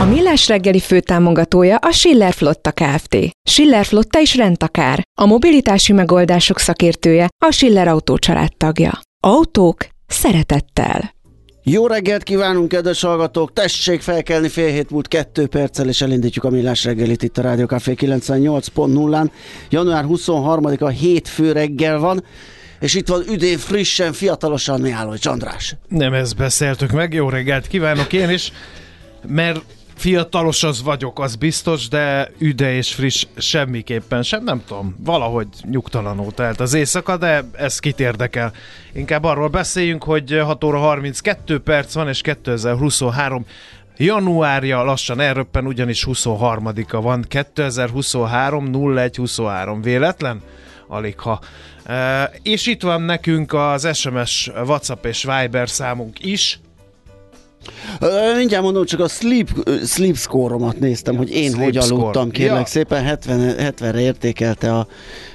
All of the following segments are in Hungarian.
A Millás reggeli főtámogatója a Schiller Flotta Kft. Schiller Flotta is rendtakár. A mobilitási megoldások szakértője a Schiller Autó tagja. Autók szeretettel. Jó reggelt kívánunk, kedves hallgatók! Tessék felkelni fél hét múlt kettő perccel, és elindítjuk a millás reggelit itt a Rádió Café 98.0-án. Január 23-a hétfő reggel van, és itt van üdén frissen, fiatalosan Mihálovics András. Nem ezt beszéltük meg, jó reggelt kívánok én is, mert fiatalos az vagyok, az biztos, de üde és friss semmiképpen sem, nem tudom, valahogy nyugtalanul telt az éjszaka, de ez kit érdekel. Inkább arról beszéljünk, hogy 6 óra 32 perc van, és 2023 januárja lassan elröppen, ugyanis 23-a van, 2023 0123 véletlen? Alig ha. E, és itt van nekünk az SMS, WhatsApp és Viber számunk is, Ö, mindjárt mondom, csak a sleep, sleep score-omat néztem, hogy én hogy aludtam, score. kérlek Ja. szépen, 70, 70-re értékelte a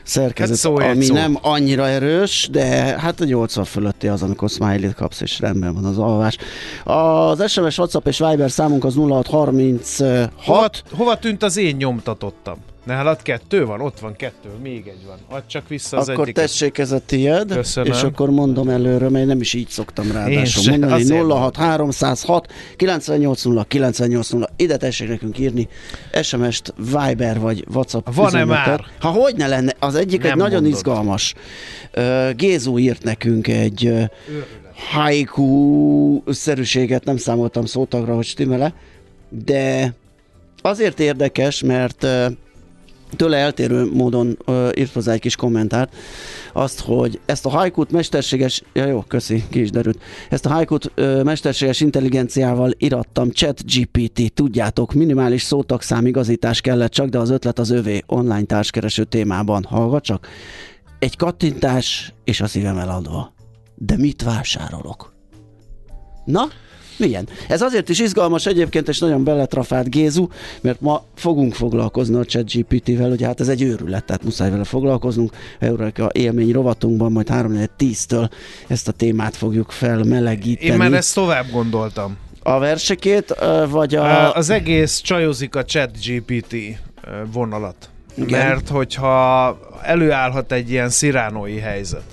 szerkezet, Hát szó ami szó. nem annyira erős, de hát a 80 fölötti az, amikor smiley kapsz, és rendben van az alvás. Az SMS, WhatsApp és Viber számunk az 0636 Hova, hova tűnt az én nyomtatottam? Nálad kettő van? Ott van kettő, még egy van. Add csak vissza az akkor egyiket. tessék ez a tied, Köszönöm. és akkor mondom előre, mert nem is így szoktam ráadásul mondani, azért 06 306 980 980, ide tessék nekünk írni SMS-t, Viber vagy WhatsApp Van-e üzenetet. már? Ha hogy ne lenne, az egyik Nem egy nagyon mondod. izgalmas. Ö, Gézu írt nekünk egy ö, haiku-szerűséget, nem számoltam szótagra, hogy stimmele, de azért érdekes, mert tőle eltérő módon ö, írt hozzá egy kis kommentárt, azt, hogy ezt a haikut mesterséges, ja jó, köszi, ki is derült, ezt a haikut ö, mesterséges intelligenciával irattam, chat GPT, tudjátok, minimális szótagszám igazítás kellett csak, de az ötlet az övé, online társkereső témában, hallgat csak, egy kattintás és a szívem eladva. De mit vásárolok? Na, milyen? Ez azért is izgalmas egyébként, és nagyon beletrafált Gézu, mert ma fogunk foglalkozni a ChatGPT-vel, ugye hát ez egy őrület, tehát muszáj vele foglalkoznunk. Eureka élmény rovatunkban majd 3-4-10-től ezt a témát fogjuk felmelegíteni. Én már ezt tovább gondoltam. A versekét, vagy a... Az egész csajozik a chat GPT vonalat. Igen. Mert hogyha előállhat egy ilyen sziránói helyzet,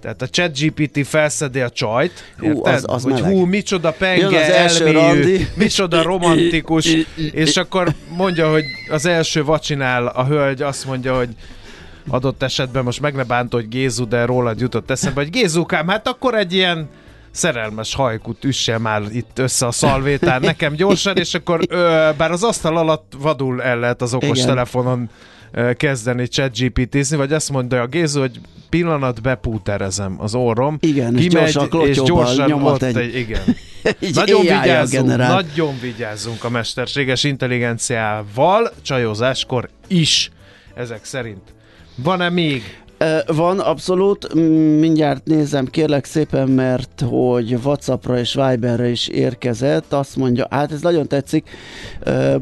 tehát a chat GPT felszedi a csajt, Hú, érted? az- az hogy meleg. hú, micsoda Jön az penge, első elmélyű, randi. micsoda romantikus, és akkor mondja, hogy az első vacsinál a hölgy azt mondja, hogy adott esetben most meg ne bánt, hogy Gézu, de rólad jutott eszembe, hogy Gézukám, hát akkor egy ilyen szerelmes hajkut üsse már itt össze a szalvétán nekem gyorsan, és akkor ö, bár az asztal alatt vadul el lehet az okos Igen. telefonon kezdeni ChatGPT-zni, vagy azt mondja a Gézu, hogy pillanat bepúterezem az orrom, Igen, és gyorsan klotyóbbal nyomat ott egy- egy, igen. Nagyon vigyázzunk, generál. nagyon vigyázzunk a mesterséges intelligenciával, csajozáskor is, ezek szerint. Van-e még? Van, abszolút. Mindjárt nézem, kérlek szépen, mert hogy Whatsappra és Viberre is érkezett. Azt mondja, hát ez nagyon tetszik.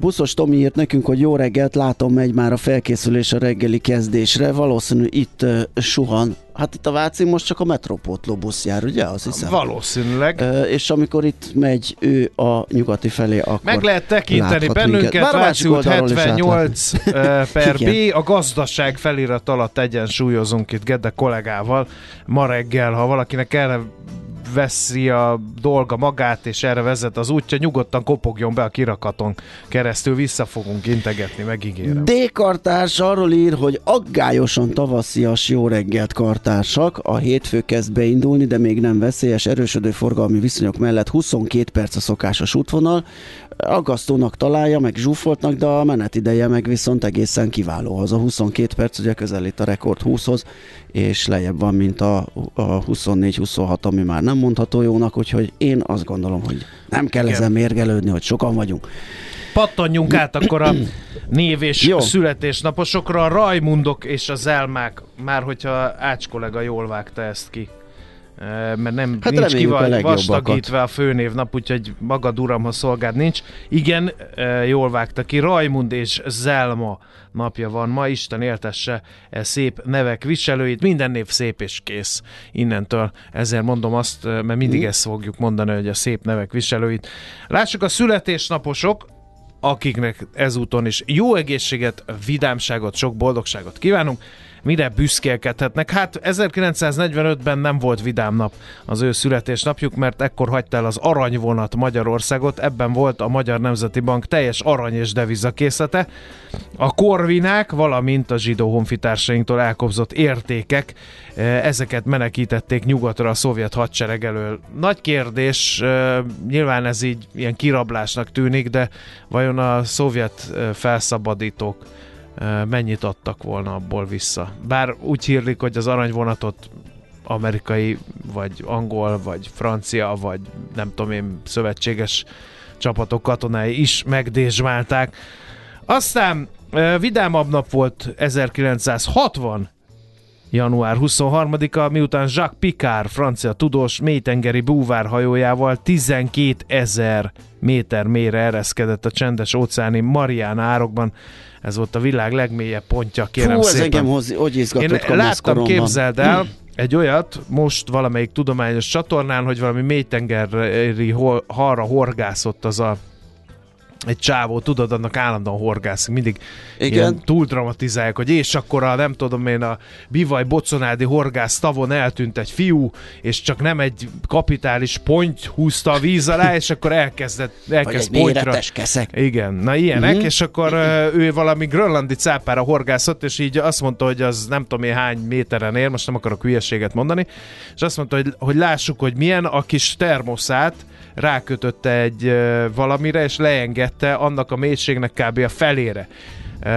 Buszos Tomi írt nekünk, hogy jó reggelt, látom, megy már a felkészülés a reggeli kezdésre. Valószínű itt suhan. Hát itt a Vácin most csak a metrópótló busz jár, ugye? Azt hiszem. Valószínűleg. Ö, és amikor itt megy ő a nyugati felé, akkor Meg lehet tekinteni bennünket. Bár Váci út oldalról is 78 eh, per B, a gazdaság felirat alatt egyensúlyozunk itt Gede kollégával ma reggel, ha valakinek erre veszi a dolga magát, és erre vezet az útja, nyugodtan kopogjon be a kirakaton keresztül, vissza fogunk integetni, megígérem. D-kartárs arról ír, hogy aggályosan tavaszias jó reggelt kartársak. A hétfő kezd beindulni, de még nem veszélyes. Erősödő forgalmi viszonyok mellett 22 perc a szokásos útvonal. Aggasztónak találja, meg zsúfoltnak, de a menetideje meg viszont egészen kiváló. Az a 22 perc ugye közelít a rekord 20-hoz, és lejjebb van, mint a, a 24-26, ami már nem mondható jónak, úgyhogy én azt gondolom, hogy nem kell ezen mérgelődni, hogy sokan vagyunk. Pattanjunk át akkor a név és Jó. születésnaposokra. A Rajmundok és a Zelmák, már hogyha Ács kollega jól vágta ezt ki. Mert nem Hát nincs legjobbakat. vastagítva a főnévnap, úgyhogy magad uram, ha szolgád nincs. Igen, jól vágta ki. Rajmund és Zelma napja van ma, Isten éltesse e szép nevek viselőit, minden név szép és kész innentől. Ezért mondom azt, mert mindig Mhm. ezt fogjuk mondani, hogy a szép nevek viselőit. Lássuk a születésnaposok, akiknek ezúton is jó egészséget, vidámságot, sok boldogságot kívánunk. Mire büszkélkedhetnek? Hát 1945-ben nem volt vidám nap az ő születésnapjuk, mert ekkor hagyta el az aranyvonat Magyarországot, ebben volt a Magyar Nemzeti Bank teljes arany és devizakészlete. A korvinák, valamint a zsidó honfitársainktól elkobzott értékek, eh, ezeket menekítették nyugatra a szovjet hadsereg elől. Nagy kérdés, eh, nyilván ez így ilyen kirablásnak tűnik, de vajon a szovjet eh, felszabadítók mennyit adtak volna abból vissza? Bár úgy hírlik, hogy az aranyvonatot amerikai, vagy angol, vagy francia, vagy nem tudom én, szövetséges csapatok katonái is megdésmálták. Aztán vidámabb nap volt 1960, január 23-a, miután Jacques Picard, francia tudós, mélytengeri búvárhajójával 12 ezer méter mélyre ereszkedett a csendes óceáni Mariana árokban. Ez volt a világ legmélyebb pontja, kérem Fú, ez szépen. engem hoz, hogy izgatott Én láttam, képzeld el, egy olyat most valamelyik tudományos csatornán, hogy valami mélytengeri hol, halra horgászott az a egy csávó, tudod, annak állandóan horgászik, mindig Igen. ilyen túl dramatizálják, hogy és akkor a, nem tudom én, a Bivaj Boconádi horgász tavon eltűnt egy fiú, és csak nem egy kapitális ponty húzta a víz alá, és akkor elkezdett, Vagy elkezd egy pontyra. méretes keszek. Igen, na ilyenek, Mhm. mm-hmm. és akkor ö, ő valami grönlandi cápára horgászott, és így azt mondta, hogy az nem tudom én hány méteren ér, most nem akarok hülyeséget mondani, és azt mondta, hogy, hogy lássuk, hogy milyen a kis termoszát rákötötte egy valamire, és leengedte annak a mélységnek kb. a felére.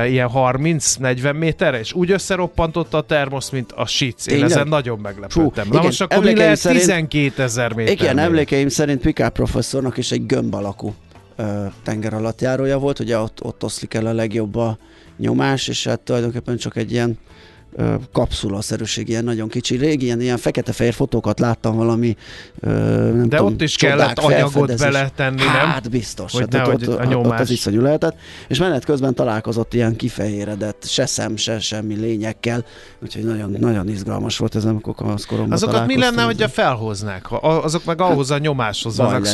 Ilyen 30-40 méterre, és úgy összeroppantotta a termosz, mint a sic. Én Tényleg? ezen nagyon meglepődtem. Fú, Na igen, most akkor mi lehet szerint- 12 ezer méter? Igen, mély? emlékeim szerint Picard professzornak is egy gömb alakú ö, tenger alatt járója volt, ugye ott, ott oszlik el a legjobb a nyomás, és hát tulajdonképpen csak egy ilyen kapszulaszerűség, ilyen nagyon kicsi. Régi, ilyen, ilyen fekete-fehér fotókat láttam valami, nem De tudom, ott is kellett anyagot beletenni, nem? Hát biztos, Hogy hát nehogy ott, a ott, ott, nyomás. az iszonyú lehetett. És menet közben találkozott ilyen kifehéredett, se szem, se semmi lényekkel, úgyhogy nagyon, nagyon izgalmas volt ez, amikor kamaszkoromban Azokat mi lenne, hogyha felhoznák? Azok meg ahhoz a nyomáshoz vannak.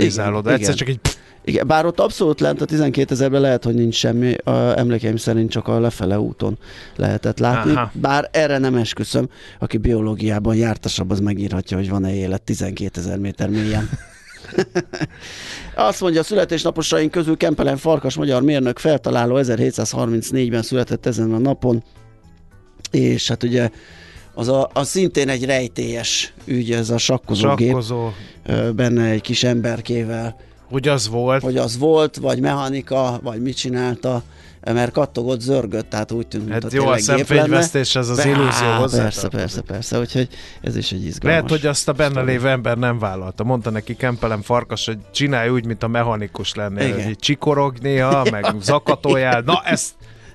Igen, Egyszer csak egy Igen, bár ott abszolút lent a 12 ezerben lehet, hogy nincs semmi, a emlékeim szerint csak a lefele úton lehetett látni. Aha. Bár erre nem esküszöm, aki biológiában jártasabb, az megírhatja, hogy van-e élet 12 ezer méter mélyen. Azt mondja, a születésnaposaink közül Kempelen Farkas magyar mérnök feltaláló 1734-ben született ezen a napon, és hát ugye az a, a szintén egy rejtélyes ügy, ez a sakkozógép, sakkozó. Benne egy kis emberkével, Hogy az volt. hogy az volt, vagy mechanika, vagy mit csinálta, mert kattogott, zörgött, tehát úgy tűnt, Hát mintha jó, a lenne. szemfényvesztés, ez az Be- illúzió Á, hozzá. Persze, persze, persze, úgyhogy ez is egy izgalmas. Lehet, hogy azt a benne lévő ember nem vállalta. Mondta neki Kempelem Farkas, hogy csinálj úgy, mint a mechanikus lennél. Így csikorog néha, meg zakatoljál. Na, ezt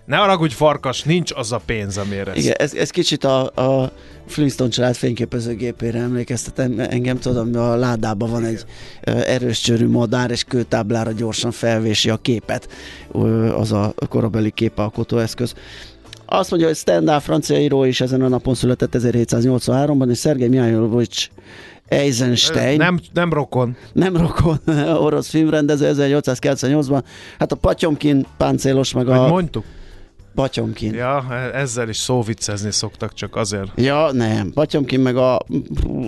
Ne haragudj, farkas, nincs az a pénz, amire. Igen, ez, ez kicsit a, a Flintstone család fényképezőgépére emlékeztet engem, tudom, a ládában van egy erős csőrű madár, és kőtáblára gyorsan felvési a képet, az a korabeli képalkotóeszköz. Azt mondja, hogy Stendhal francia író is ezen a napon született 1783-ban, és Szergej Mihálylovics Eisenstein. Nem, nem rokon. Nem rokon, orosz filmrendező 1898-ban. Hát a Patyomkin páncélos, meg Vagy a mondtuk? Patyomkin. Ja, ezzel is szóviccezni szoktak, csak azért. Ja, nem. Patyomkin meg a,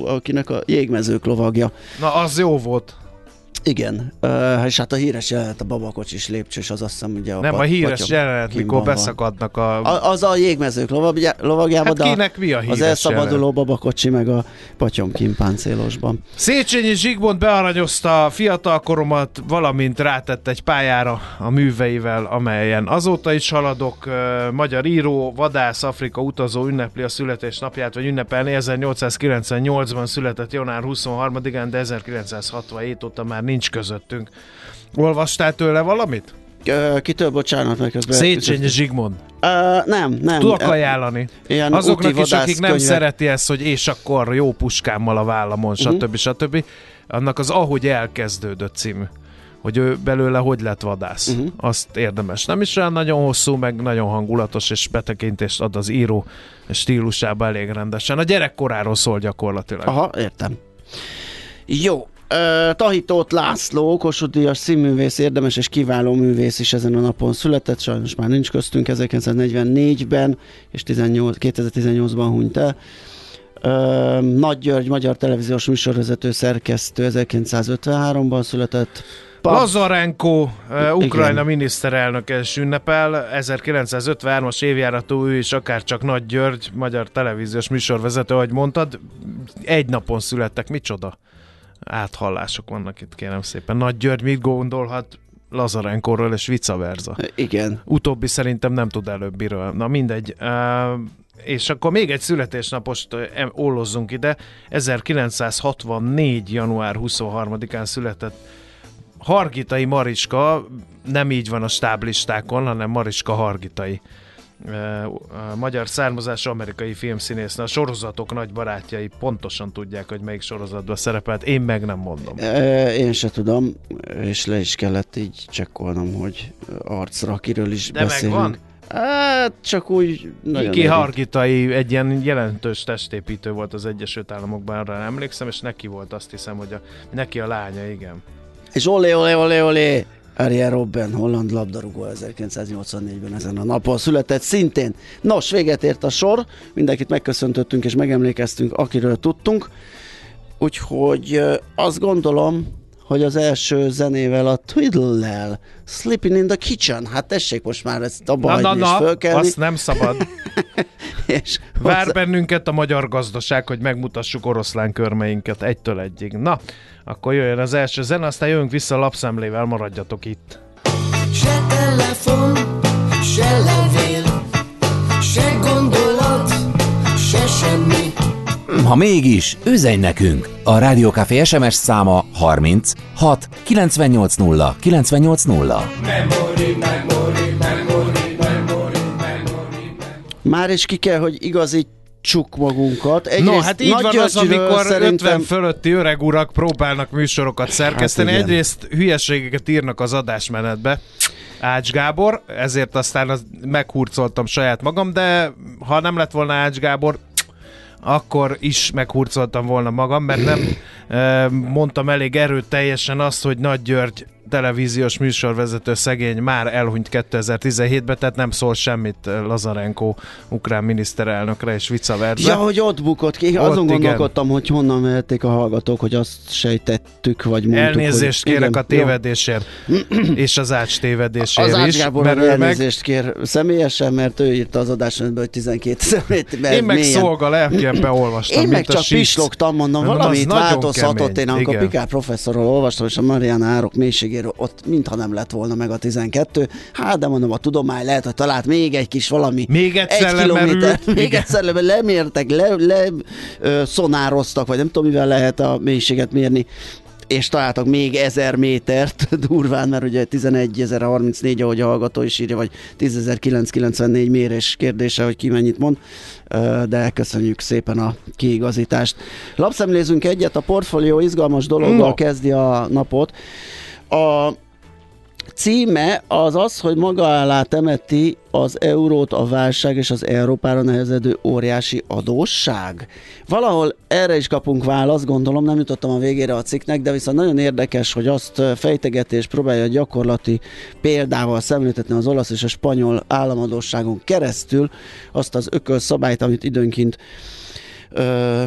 akinek a jégmezők lovagja. Na, az jó volt. Igen, uh, és hát a híres jelenet a babakocsis lépcsős, az azt hiszem ugye a Nem, a híres jelenet, mikor beszakadnak a... A, az a jégmezők lovagja, lovagjában, Hát kinek mi a híres az elszabaduló jelenet? babakocsi meg a Patyomkin páncélosban. Széchenyi Zsigmond bearanyozta a fiatal koromat, valamint rátett egy pályára a műveivel, amelyen azóta is haladok. Magyar író, vadász, Afrika utazó ünnepli a születésnapját, vagy ünnepelni. 1898-ban született január 23-án, de 1967 óta már nincs közöttünk. Olvastál tőle valamit? Kitől bocsánat, meg közben... Széchenyi Zsigmond. Uh, nem, nem. Tudok Ö, ajánlani. Ilyen Azoknak is, akik nem vadászkönyvek. szereti ezt, hogy és akkor jó puskámmal a vállamon, Mhm. stb. stb. Annak az Ahogy elkezdődött című hogy ő belőle hogy lett vadász. Uh-huh. Azt érdemes. Nem is olyan nagyon hosszú, meg nagyon hangulatos, és betekintést ad az író stílusába elég rendesen. A gyerekkoráról szól gyakorlatilag. Aha, értem. Jó. Uh, Tahitót László, Kossuth Díjas színművész, érdemes és kiváló művész is ezen a napon született, sajnos már nincs köztünk 1944-ben, és 18, 2018-ban hunyt el. Uh, Nagy György, magyar televíziós műsorvezető, szerkesztő 1953-ban született. Pa- Lazarenko, uh, Ukrajna Igen. miniszterelnöke is ünnepel, 1953-as évjáratú ő is, akár csak Nagy György, magyar televíziós műsorvezető, ahogy mondtad, egy napon születtek, micsoda áthallások vannak itt, kérem szépen. Nagy György mit gondolhat Lazarenkorról és vice versa? Igen. Utóbbi szerintem nem tud előbbiről. Na mindegy. Uh, és akkor még egy születésnapost ollozzunk ide. 1964. január 23-án született Hargitai Mariska, nem így van a stáblistákon, hanem Mariska Hargitai. A magyar származású amerikai filmszínésznő, a sorozatok nagy barátjai pontosan tudják, hogy melyik sorozatban szerepelt, én meg nem mondom. Én se tudom, és le is kellett így csekkolnom, hogy arcra, kiről is De beszélünk. megvan? Hát csak úgy Kiki. Hargitai egy ilyen jelentős testépítő volt az Egyesült Államokban, arra emlékszem, és neki volt azt hiszem, hogy a, neki a lánya, igen. És olé, olé, olé, olé! Ariel Robben, holland labdarúgó 1984-ben ezen a napon született szintén. Nos, véget ért a sor, mindenkit megköszöntöttünk és megemlékeztünk, akiről tudtunk. Úgyhogy azt gondolom, hogy az első zenével a Twiddle-lel, Sleeping in the Kitchen, hát tessék most már ezt abba Na, na, na, fölkelni. azt nem szabad. És Vár hozzá- bennünket a magyar gazdaság, hogy megmutassuk oroszlán körmeinket egytől egyig. Na, akkor jöjjön az első zene, aztán jövünk vissza a lapszemlével, maradjatok itt. Se telefon, se levél, se gondolat, se semmi. Ha mégis, üzenj nekünk! A Rádiókafé SMS száma 30 6 980 980. Már is ki kell, hogy igazítsuk magunkat. Egyrészt No, hát így van az, amikor szerintem... 50 fölötti öreg urak próbálnak műsorokat szerkeszteni. Hát igen. Egyrészt hülyeségeket írnak az adásmenetbe. Ács Gábor, ezért aztán az meghurcoltam saját magam, de ha nem lett volna Ács Gábor, akkor is meghurcoltam volna magam, mert nem mondtam elég erőteljesen azt, hogy Nagy György televíziós műsorvezető szegény már elhunyt 2017-ben, tehát nem szól semmit eh, Lazarenko ukrán miniszterelnökre és vice versa. Ja, hogy ott bukott ki. Ott, Azon igen. gondolkodtam, hogy honnan vehették a hallgatók, hogy azt sejtettük, vagy mondtuk. Elnézést hogy... kérek Igen, a tévedésért, és az Ács tévedésért Az Ács is, Gábor mert ő meg, elnézést kér személyesen, mert ő írta az adásrendben, hogy 12 szemét. én meg szolga lelkien beolvastam, Én meg csak pislogtam, mondom, valamit változhatott. kemény. Én amikor Igen. Pikár professzorról olvastam, és a Mariana árok mélységéről, ott mintha nem lett volna meg a 12. Hát, de mondom, a tudomány lehet, hogy talált még egy kis valami. Még egyszer egy kilométer, még Igen. egyszer le, lemértek, le, le ö, szonároztak, vagy nem tudom, mivel lehet a mélységet mérni. és találtak még ezer métert durván, mert ugye 11.034, ahogy a hallgató is írja, vagy 10.994 mérés kérdése, hogy ki mennyit mond, de köszönjük szépen a kiigazítást. Lapszemlézünk egyet, a portfólió izgalmas dologgal no. kezdi a napot. A címe az az, hogy maga alá temeti az eurót a válság és az Európára nehezedő óriási adósság. Valahol erre is kapunk választ, gondolom, nem jutottam a végére a cikknek, de viszont nagyon érdekes, hogy azt fejtegeti és próbálja gyakorlati példával szemléltetni az olasz és a spanyol államadósságon keresztül azt az ökölszabályt, amit időnként ö,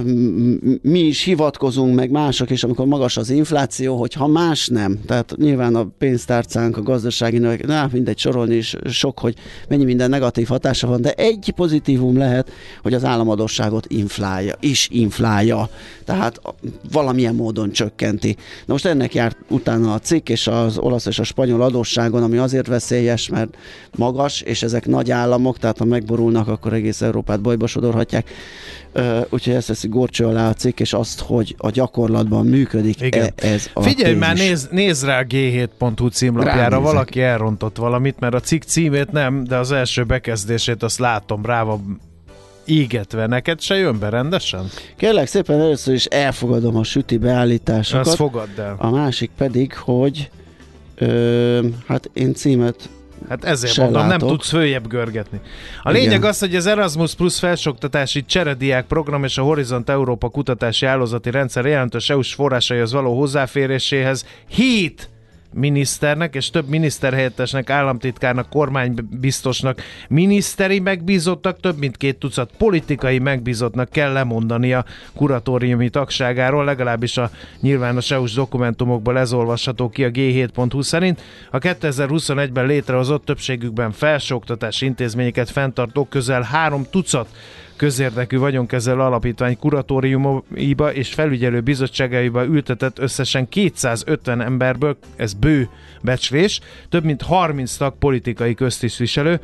mi is hivatkozunk, meg mások is, amikor magas az infláció, hogy ha más nem, tehát nyilván a pénztárcánk, a gazdasági növek, na, mindegy sorolni is sok, hogy mennyi minden negatív hatása van, de egy pozitívum lehet, hogy az államadosságot inflálja, is inflálja, tehát valamilyen módon csökkenti. Na most ennek járt utána a cikk, és az olasz és a spanyol adósságon, ami azért veszélyes, mert magas, és ezek nagy államok, tehát ha megborulnak, akkor egész Európát bajba sodorhatják úgyhogy ezt veszi gorcső alá a cikk, és azt, hogy a gyakorlatban működik Igen. E- ez a Figyelj már, nézz, nézz rá a g7.hu címlapjára, Ránézek. valaki elrontott valamit, mert a cikk címét nem, de az első bekezdését azt látom rá van égetve. Neked se jön be rendesen? Kérlek szépen először is elfogadom a süti beállításokat. Azt fogadd el. A másik pedig, hogy ö, hát én címet Hát ezért Se mondom, látok. nem tudsz följebb görgetni. A Igen. lényeg az, hogy az Erasmus Plus felsoktatási cserediák program és a Horizont Európa kutatási állózati rendszer jelentős EU-s forrásaihoz való hozzáféréséhez 7 miniszternek és több miniszterhelyettesnek, államtitkárnak, kormánybiztosnak, miniszteri megbízottak, több mint két tucat politikai megbízottnak kell lemondani a kuratóriumi tagságáról, legalábbis a nyilvános EU-s dokumentumokból ez olvasható ki a G7.hu szerint. A 2021-ben létrehozott többségükben felsőoktatási intézményeket fenntartó közel három tucat közérdekű vagyonkezel alapítvány kuratóriumaiba és felügyelő bizottságaiba ültetett összesen 250 emberből, ez bő becslés, több mint 30 tag politikai köztisztviselő,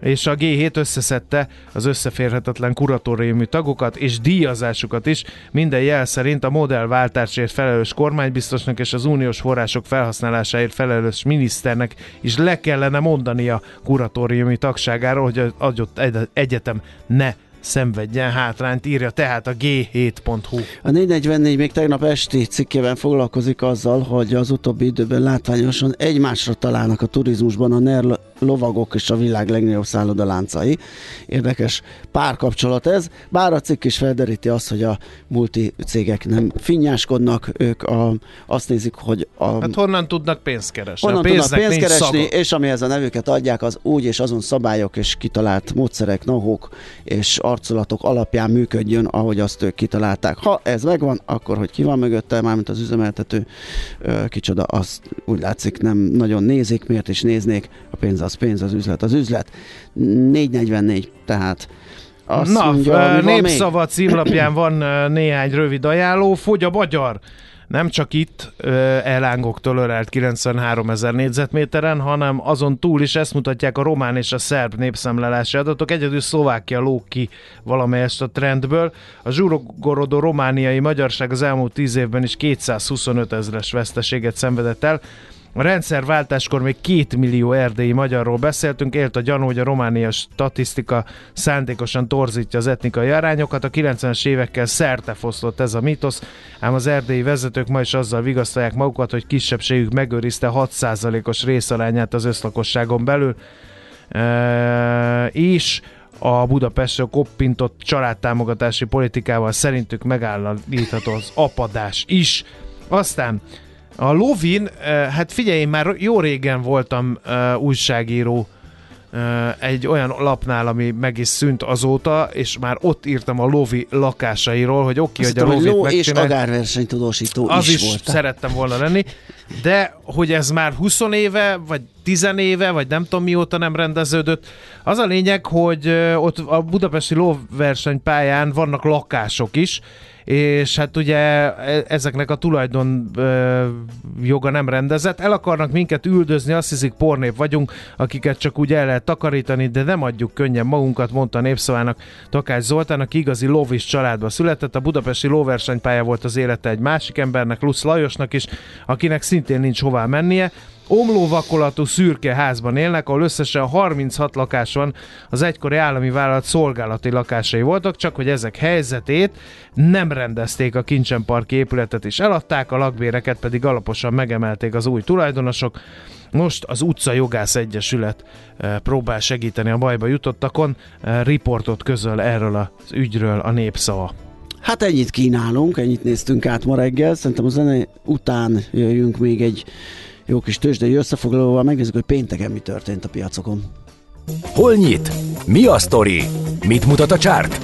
és a G7 összeszedte az összeférhetetlen kuratóriumi tagokat és díjazásukat is. Minden jel szerint a modellváltásért felelős kormánybiztosnak és az uniós források felhasználásáért felelős miniszternek is le kellene mondani a kuratóriumi tagságáról, hogy az adott egyetem ne szenvedjen hátrányt, írja tehát a G7.hu. A 444 még tegnap esti cikkében foglalkozik azzal, hogy az utóbbi időben látványosan egymásra találnak a turizmusban a NER lovagok és a világ legnagyobb szállodaláncai. Érdekes párkapcsolat ez, bár a cikk is felderíti azt, hogy a multi cégek nem finnyáskodnak, ők a, azt nézik, hogy a... Hát honnan tudnak pénzt keresni? Honnan tudnak pénzt keresni, és amihez a nevüket adják, az úgy és azon szabályok és kitalált módszerek, nahók és arcolatok alapján működjön, ahogy azt ők kitalálták. Ha ez megvan, akkor hogy ki van mögötte, mármint az üzemeltető, kicsoda, azt úgy látszik nem nagyon nézik, miért is néznék, a pénz az pénz, az üzlet az üzlet. 444, tehát azt Na, mondja, népszava címlapján van néhány rövid ajánló. Fogy a magyar nem csak itt elángoktól ölelt 93 ezer négyzetméteren, hanem azon túl is ezt mutatják a román és a szerb népszemlelási adatok. Egyedül Szlovákia lóg ki valamelyest a trendből. A zsurogorodó romániai magyarság az elmúlt 10 évben is 225 ezres veszteséget szenvedett el. A rendszerváltáskor még két millió erdélyi magyarról beszéltünk, élt a gyanú, hogy a románia statisztika szándékosan torzítja az etnikai arányokat. A 90-es évekkel szerte foszlott ez a mítosz, ám az erdélyi vezetők ma is azzal vigasztalják magukat, hogy kisebbségük megőrizte 6%-os részarányát az összlakosságon belül. E- és a Budapestről koppintott családtámogatási politikával szerintük megállítható az apadás is. Aztán a Lovin, eh, hát figyelj, én már jó régen voltam uh, újságíró uh, egy olyan lapnál, ami meg is szűnt azóta, és már ott írtam a Lovi lakásairól, hogy oké, okay, hogy a Lovit ló és agárversenytudósító az is, is volt. szerettem volna lenni, de hogy ez már 20 éve, vagy 10 éve, vagy nem tudom mióta nem rendeződött. Az a lényeg, hogy ott a budapesti lóversenypályán vannak lakások is, és hát ugye e, ezeknek a tulajdon ö, joga nem rendezett. El akarnak minket üldözni, azt hiszik pornép vagyunk, akiket csak úgy el lehet takarítani, de nem adjuk könnyen magunkat, mondta népszavának Takács Zoltán, aki igazi lovis családba született. A budapesti lóversenypálya volt az élete egy másik embernek, Lusz Lajosnak is, akinek szintén nincs hová mennie. Omlóvakolatú szürke házban élnek, ahol összesen 36 lakás van, az egykori állami vállalat szolgálati lakásai voltak, csak hogy ezek helyzetét nem rendezték a Kincsen Park épületet is eladták, a lakbéreket pedig alaposan megemelték az új tulajdonosok. Most az Utca Jogász Egyesület eh, próbál segíteni a bajba jutottakon, eh, riportot közöl erről az ügyről a népszava. Hát ennyit kínálunk, ennyit néztünk át ma reggel. Szerintem a zene után jöjjünk még egy jó kis tőzsdei összefoglalóval, megnézzük, hogy pénteken mi történt a piacokon. Hol nyit? Mi a sztori? Mit mutat a csárt?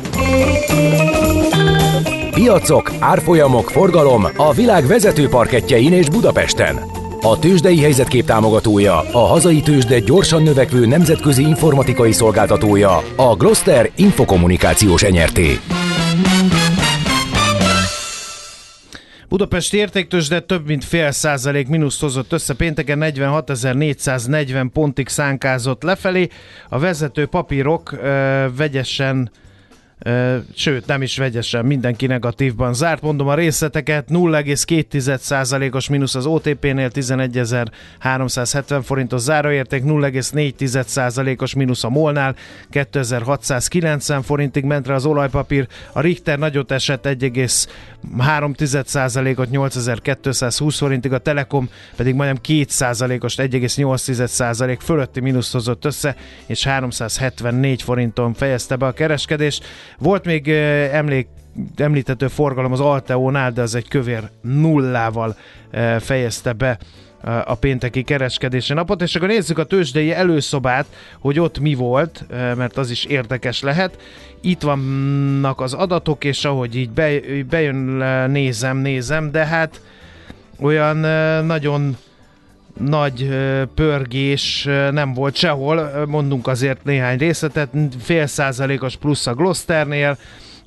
Piacok, árfolyamok, forgalom a világ vezető parketjein és Budapesten. A tőzsdei helyzetkép támogatója, a hazai tőzsde gyorsan növekvő nemzetközi informatikai szolgáltatója, a Gloster Infokommunikációs Enyerté. Budapesti értéktősde több mint fél százalék mínuszt hozott össze, pénteken 46.440 pontig szánkázott lefelé. A vezető papírok ö, vegyesen sőt nem is vegyesen, mindenki negatívban zárt. Mondom a részleteket, 0,2%-os mínusz az OTP-nél 11.370 forintos záróérték, 0,4%-os mínusz a MOL-nál 2690 forintig ment rá az olajpapír, a Richter nagyot esett 1,3%-ot 8220 forintig, a Telekom pedig majdnem 2%-os 1,8% fölötti mínuszt hozott össze, és 374 forinton fejezte be a kereskedést. Volt még emlék említető forgalom az Alteónál, de az egy kövér nullával fejezte be a pénteki kereskedési napot, és akkor nézzük a tőzsdei előszobát, hogy ott mi volt, mert az is érdekes lehet. Itt vannak az adatok, és ahogy így bejön, nézem, nézem, de hát olyan nagyon nagy pörgés nem volt sehol, mondunk azért néhány részletet, fél százalékos plusz a Glosternél,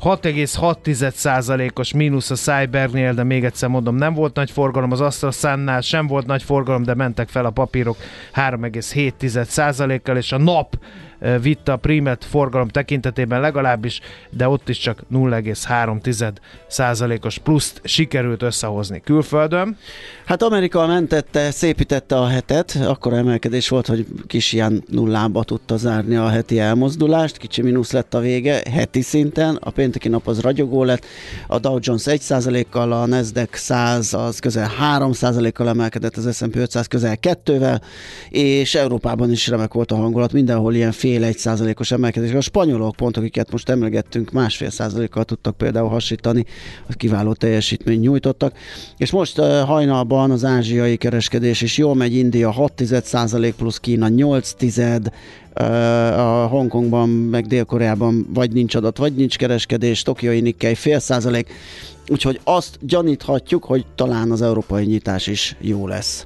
6,6%-os mínusz a Cybernél, de még egyszer mondom, nem volt nagy forgalom, az AstraZeneca sem volt nagy forgalom, de mentek fel a papírok 3,7%-kal, és a nap vitte a primet forgalom tekintetében legalábbis, de ott is csak 0,3%-os pluszt sikerült összehozni külföldön. Hát Amerika mentette, szépítette a hetet, akkor emelkedés volt, hogy kis ilyen nullába tudta zárni a heti elmozdulást, kicsi mínusz lett a vége, heti szinten, a pénteki nap az ragyogó lett, a Dow Jones 1%-kal, a Nasdaq 100 az közel 3%-kal emelkedett, az S&P 500 közel 2-vel, és Európában is remek volt a hangulat, mindenhol ilyen fél fél egy százalékos emelkedés. A spanyolok pont, akiket most emlegettünk, másfél százalékkal tudtak például hasítani, az kiváló teljesítményt nyújtottak. És most uh, hajnalban az ázsiai kereskedés is jól megy, India 6 százalék plusz Kína 8 tized, a Hongkongban, meg Dél-Koreában vagy nincs adat, vagy nincs kereskedés, Tokiói Nikkei fél százalék, úgyhogy azt gyaníthatjuk, hogy talán az európai nyitás is jó lesz.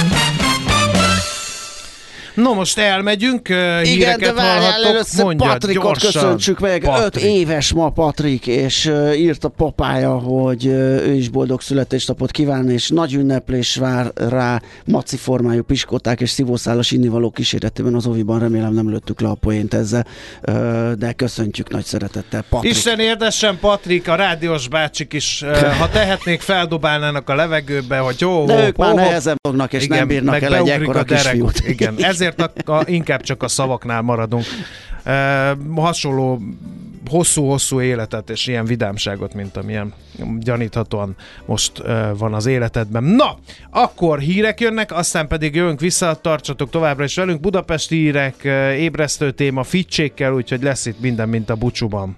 No most elmegyünk, Igen, de várjál, először Mondja, Patrikot gyorsan. köszöntsük meg. Patrik. Öt éves ma Patrik, és írt a papája, hogy ő is boldog születésnapot kíván, és nagy ünneplés vár rá maci formájú piskóták és szívószálas innivaló kíséretében az oviban. Remélem nem lőttük le a poént ezzel, de köszöntjük nagy szeretettel. Patrik. Isten érdesen Patrik, a rádiós bácsik is, ha tehetnék, feldobálnának a levegőbe, hogy jó, de ők már nehezen fognak, és igen, nem bírnak el egy ekkora kisfiút. Igen, ezért a, a, inkább csak a szavaknál maradunk. E, hasonló hosszú-hosszú életet és ilyen vidámságot, mint amilyen gyaníthatóan most e, van az életedben. Na, akkor hírek jönnek, aztán pedig jövünk vissza, tartsatok továbbra is velünk. Budapesti hírek, ébresztő téma, ficsékkel, úgyhogy lesz itt minden, mint a bucsúban.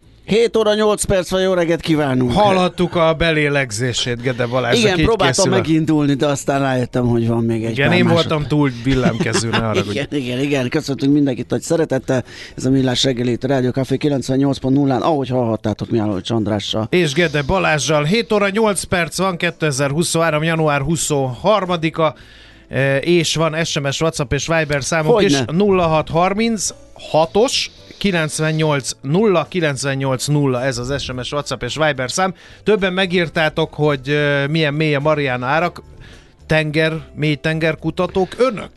7 óra 8 perc van, jó reggelt kívánunk. Hallhattuk a belélegzését, Gede Balázs. Igen, próbáltam készül megindulni, de aztán rájöttem, hogy van még egy Igen, pár én másod- voltam túl villámkezű, ne arra, Igen, igen, igen, köszöntünk mindenkit nagy szeretettel. Ez a Millás reggeli itt a Rádió Café 98.0-án, ahogy hallhattátok Mihály Csandrással. és Gede Balázsjal. 7 óra 8 perc van, 2023. január 23-a, e, és van SMS, WhatsApp és Viber számok Hogyne. is. 0630 6-os 98 0 98 0 ez az SMS, WhatsApp és Viber szám. Többen megírtátok, hogy milyen mély a Mariana árak. Tenger, mély tengerkutatók, önök?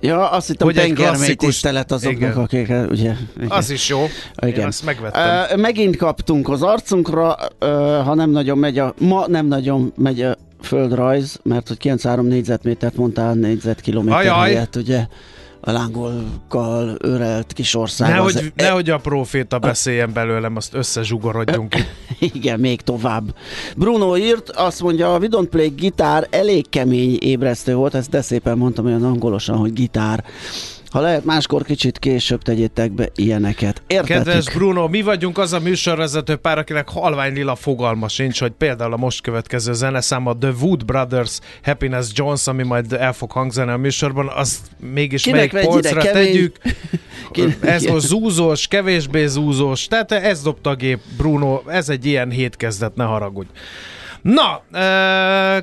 Ja, azt hittem Hogy tengermély klasszikus- tisztelet azoknak, Igen. akik ugye, igen. Az is jó. Én Igen. azt megvettem. Ö, megint kaptunk az arcunkra, ö, ha nem nagyon megy a, ma nem nagyon megy a földrajz, mert hogy 93 négyzetmétert mondtál négyzetkilométer Ajaj. helyett, ugye lángolkkal örelt kis ország. az- Nehogy, nehogy a proféta beszéljen belőlem, azt összezsugorodjunk ki. Igen, még tovább. Bruno írt, azt mondja, a We Don't Play gitár elég kemény ébresztő volt, ezt de szépen mondtam olyan angolosan, hogy gitár. Ha lehet, máskor kicsit később tegyétek be ilyeneket. Értettük? Kedves Bruno, mi vagyunk az a műsorvezető pár, akinek halvány lila fogalma sincs, hogy például a most következő zeneszám a The Wood Brothers Happiness Jones, ami majd el fog hangzani a műsorban, azt mégis Kinek melyik ide, polcra kemény? tegyük. Ez Igen. most zúzós, kevésbé zúzós, tehát ez dobta a gép, Bruno, ez egy ilyen hét kezdet, ne haragudj. Na,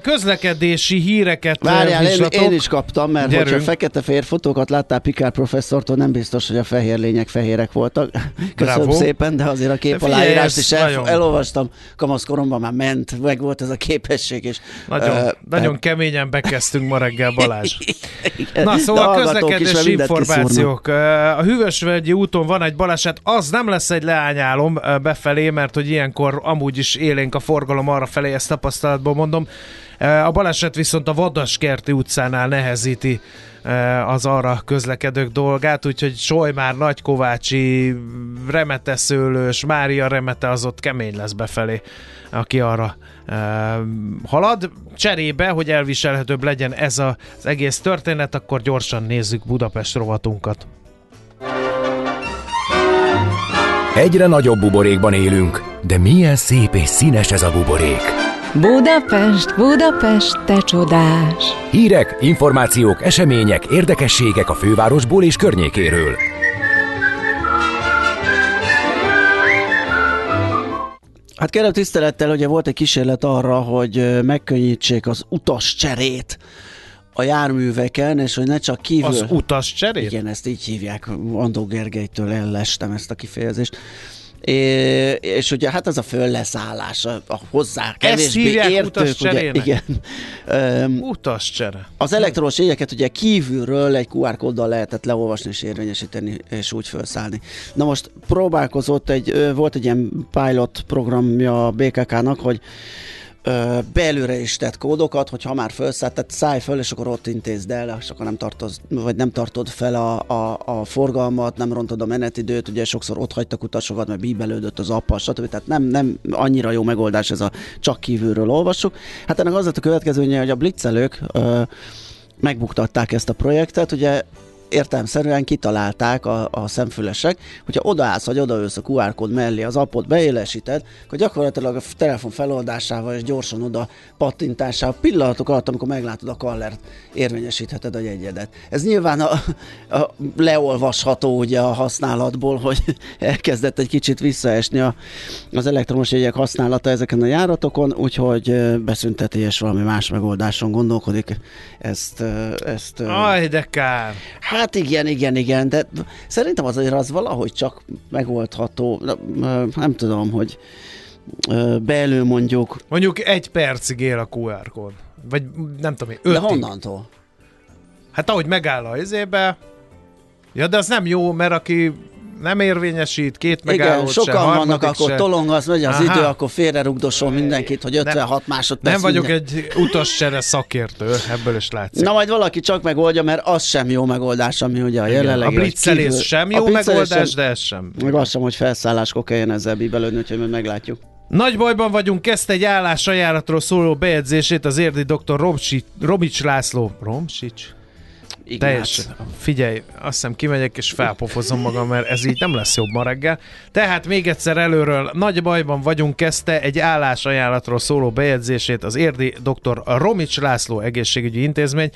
közlekedési híreket Várjál, én, én is kaptam, mert Gyerünk. hogyha fekete-fehér fotókat láttál Pikár professzortól, nem biztos, hogy a fehér lények fehérek voltak. Köszönöm Bravo. szépen, de azért a kép De figyelj, aláírást is el, nagyon- elolvastam. Kamaszkoromban már ment, meg volt ez a képesség. És, Nagyon, ö, nagyon keményen bekezdtünk ma reggel, Balázs. igen, Na szóval közlekedési információk. A Hűvösvölgyi úton van egy baleset, az nem lesz egy leányálom befelé, mert hogy ilyenkor amúgy is élénk a forgalom arra felé, ezt tapasztalatból mondom. Ö, A baleset viszont a Vadaskerti utcánál nehezíti ö, az arra közlekedők dolgát, úgyhogy Solymár, Nagykovácsi, Remete Szőlős, Mária Remete az ott kemény lesz befelé, aki arra ö, halad. Cserébe, hogy elviselhetőbb legyen ez az egész történet, akkor gyorsan nézzük Budapest rovatunkat. Egyre nagyobb buborékban élünk, de milyen szép és színes ez a buborék. Budapest, Budapest, te csodás! Hírek, információk, események, érdekességek a fővárosból és környékéről. Hát kérem tisztelettel, ugye volt egy kísérlet arra, hogy megkönnyítsék az utas cserét a járműveken, és hogy ne csak kívül... Az utas cserét? Igen, ezt így hívják. Andó Gergelytől ellestem ezt a kifejezést. É, és ugye hát ez a fölleszállás, a, a hozzá kevésbé hívják értők, ugye, igen. Öm, Utas csere. az elektromos jegyeket ugye kívülről egy QR kóddal lehetett leolvasni és érvényesíteni, és úgy felszállni. Na most próbálkozott egy, volt egy ilyen pilot programja a BKK-nak, hogy belőle is tett kódokat, hogy ha már felszállt, tehát szállj föl, és akkor ott intézd el, és akkor nem tartod, vagy nem tartod fel a, a, a forgalmat, nem rontod a menetidőt, ugye sokszor ott hagytak utasokat, mert bíbelődött az appa, stb. Tehát nem, nem annyira jó megoldás ez a csak kívülről olvassuk. Hát ennek az lett a következőnye, hogy a blitzelők ö, megbuktatták ezt a projektet, ugye értelmszerűen kitalálták a, a szemfülesek, hogyha odaállsz, vagy odaülsz a QR kód mellé, az appot beélesíted, akkor gyakorlatilag a telefon feloldásával és gyorsan oda pattintásával pillanatok alatt, amikor meglátod a kallert, érvényesítheted a jegyedet. Ez nyilván a, a leolvasható ugye a használatból, hogy elkezdett egy kicsit visszaesni a, az elektromos jegyek használata ezeken a járatokon, úgyhogy beszünteti és valami más megoldáson gondolkodik. Ezt, ezt Aj, de kár. Hát Hát igen, igen, igen, de szerintem azért az valahogy csak megoldható, nem tudom, hogy belül mondjuk. Mondjuk egy percig él a QR kód. Vagy nem tudom, ötig. De honnantól? Hát ahogy megáll a izébe, Ja, de az nem jó, mert aki nem érvényesít, két megállót Igen, sokan se, vannak, akkor se. tolong, az megy az Aha. idő, akkor félrerugdosul mindenkit, hogy 56 nem, másodperc. Nem vagyok minden. egy utascsere szakértő, ebből is látszik. Na majd valaki csak megoldja, mert az sem jó megoldás, ami ugye a jelenleg. A blitzelés sem jó megoldás, sem, de ez sem. Meg az sem, hogy felszálláskor kelljen ezzel bíbelődni, úgyhogy majd meglátjuk. Nagy bajban vagyunk, kezdte egy állás ajánlatról szóló bejegyzését az érdi dr. Robics László. Romsics? Ignác. Teljesen. Figyelj, azt hiszem kimegyek és felpofozom magam, mert ez így nem lesz jobb ma reggel. Tehát még egyszer előről nagy bajban vagyunk, kezdte egy állásajánlatról szóló bejegyzését az érdi dr. Romics László egészségügyi intézmény,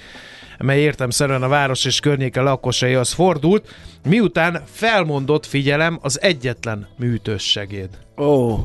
mely értemszerűen a város és környéke lakosaihoz fordult, miután felmondott figyelem az egyetlen műtős segéd. Ó. Oh.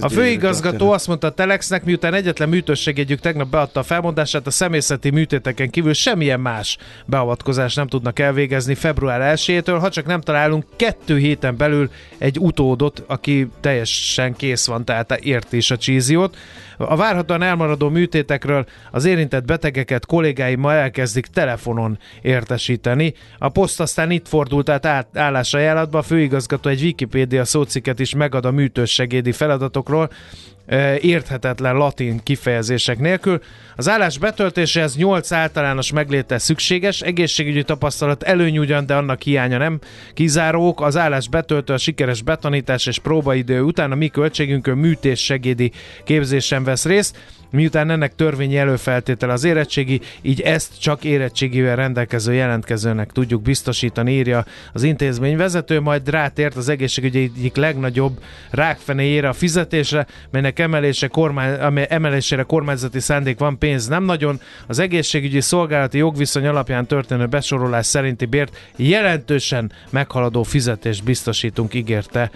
A főigazgató azt mondta a Telexnek, miután egyetlen műtős segédjük tegnap beadta a felmondását, a személyzeti műtéteken kívül semmilyen más beavatkozást nem tudnak elvégezni február 1-től, ha csak nem találunk kettő héten belül egy utódot, aki teljesen kész van, tehát érti is a csíziót. A várhatóan elmaradó műtétekről az érintett betegeket kollégáimmal elkezdik telefonon értesíteni. A poszt aztán itt fordult át állásajánlatba, a főigazgató egy Wikipédia szóciket is megad a műtős segédi feladatokról, érthetetlen latin kifejezések nélkül. Az állás betöltéséhez 8 általános megléte szükséges, egészségügyi tapasztalat előny ugyan, de annak hiánya nem kizárók. Az állás betöltő a sikeres betanítás és próbaidő után a mi költségünkön műtés segédi képzésen vesz részt miután ennek törvényi előfeltétele az érettségi, így ezt csak érettségivel rendelkező jelentkezőnek tudjuk biztosítani, írja az intézmény vezető, majd rátért az egészségügyi egyik legnagyobb rákfenéjére a fizetésre, melynek emelése kormány, emelésére kormányzati szándék van, pénz nem nagyon. Az egészségügyi szolgálati jogviszony alapján történő besorolás szerinti bért jelentősen meghaladó fizetést biztosítunk, ígérte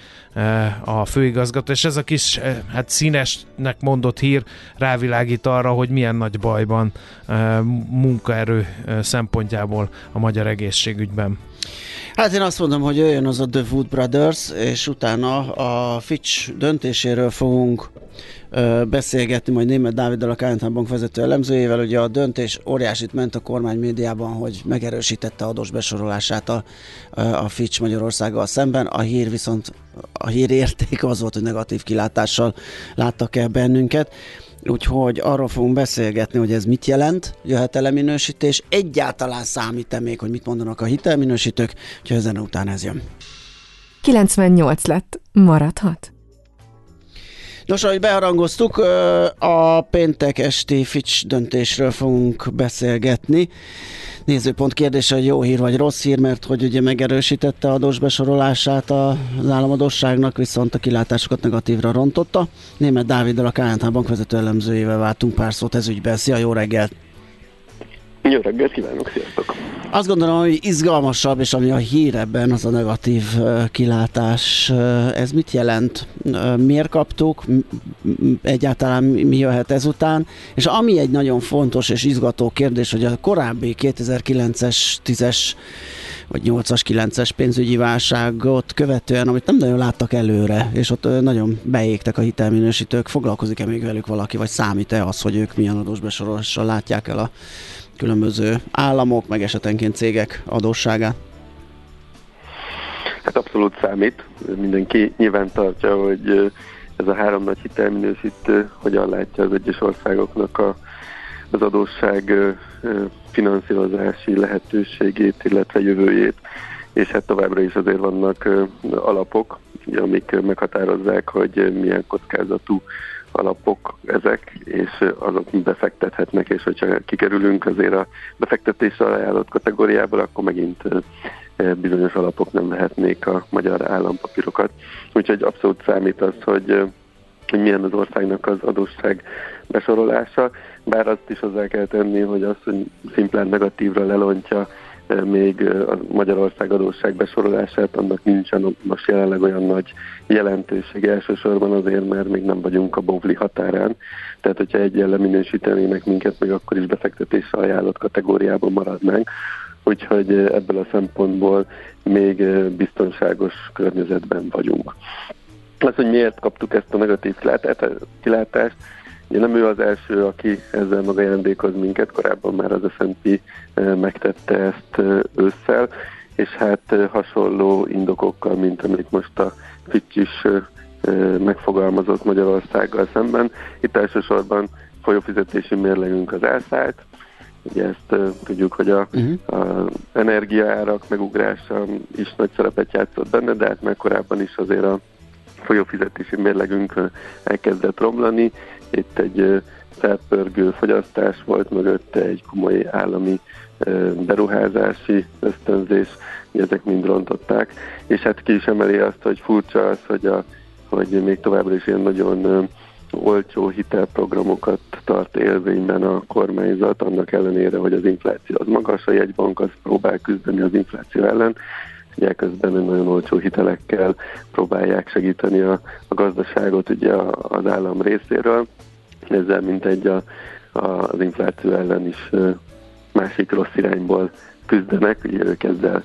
a főigazgató, és ez a kis eh, hát színesnek mondott hír rávilágít arra, hogy milyen nagy bajban eh, munkaerő szempontjából a magyar egészségügyben. Hát én azt mondom, hogy jöjjön az a The Wood Brothers, és utána a Fitch döntéséről fogunk beszélgetni, majd német Dáviddal, a KNT Bank vezető elemzőjével. Ugye a döntés óriásit ment a kormány médiában, hogy megerősítette adós besorolását a, a Fitch Magyarországgal szemben. A hír viszont, a hír érték az volt, hogy negatív kilátással láttak el bennünket. Úgyhogy arról fogunk beszélgetni, hogy ez mit jelent, jöhet el minősítés, egyáltalán számít-e még, hogy mit mondanak a hitelminősítők, úgyhogy ezen után ez jön. 98 lett, maradhat? Nos, ahogy beharangoztuk, a péntek esti Fitch döntésről fogunk beszélgetni. Nézőpont kérdése, hogy jó hír vagy rossz hír, mert hogy ugye megerősítette adós besorolását az államadosságnak, viszont a kilátásokat negatívra rontotta. Német Dáviddal a KNH bankvezető elemzőjével váltunk pár szót ez ügyben. Szia, jó reggelt! Jó reggelt kívánok, sziasztok! Azt gondolom, hogy izgalmasabb, és ami a hír ebben, az a negatív kilátás. Ez mit jelent? Miért kaptuk? Egyáltalán mi jöhet ezután? És ami egy nagyon fontos és izgató kérdés, hogy a korábbi 2009-es, 10-es vagy 8-as, 9-es pénzügyi válságot követően, amit nem nagyon láttak előre, és ott nagyon beégtek a hitelminősítők, foglalkozik-e még velük valaki, vagy számít-e az, hogy ők milyen adósbesorolással látják el a különböző államok, meg esetenként cégek adósságát? Hát abszolút számít. Mindenki nyilván tartja, hogy ez a három nagy hitelminősítő hogyan látja az egyes országoknak a, az adósság finanszírozási lehetőségét, illetve jövőjét, és hát továbbra is azért vannak alapok, amik meghatározzák, hogy milyen kockázatú alapok ezek, és azok befektethetnek, és hogyha kikerülünk azért a befektetésre ajánlott kategóriából, akkor megint bizonyos alapok nem vehetnék a magyar állampapírokat. Úgyhogy abszolút számít az, hogy hogy milyen az országnak az adósság besorolása, bár azt is hozzá kell tenni, hogy az, hogy szimplán negatívra lelontja még a Magyarország adósság besorolását, annak nincsen most jelenleg olyan nagy jelentősége elsősorban azért, mert még nem vagyunk a bovli határán. Tehát, hogyha egyenle minősítenének minket, még akkor is befektetésre ajánlott kategóriában maradnánk. úgyhogy ebből a szempontból még biztonságos környezetben vagyunk. Az, hogy miért kaptuk ezt a negatív kilátást, Ugye nem ő az első, aki ezzel maga ajándékoz minket, korábban már az S&P megtette ezt ősszel, és hát hasonló indokokkal, mint amit most a Fitch is megfogalmazott Magyarországgal szemben. Itt elsősorban folyófizetési mérlegünk az elszállt, Ugye ezt uh, tudjuk, hogy a, uh-huh. a energiaárak megugrása is nagy szerepet játszott benne, de hát meg korábban is azért a folyófizetési mérlegünk elkezdett romlani. Itt egy felpörgő fogyasztás volt mögötte, egy komoly állami beruházási ösztönzés, ezek mind rontották. És hát ki is emeli azt, hogy furcsa az, hogy, a, hogy még továbbra is ilyen nagyon olcsó hitelprogramokat tart élvényben a kormányzat, annak ellenére, hogy az infláció az magas, a jegybank az próbál küzdeni az infláció ellen, ugye közben nagyon olcsó hitelekkel próbálják segíteni a, a gazdaságot ugye az állam részéről, ezzel mint egy a, a, az infláció ellen is másik rossz irányból küzdenek, ugye ők ezzel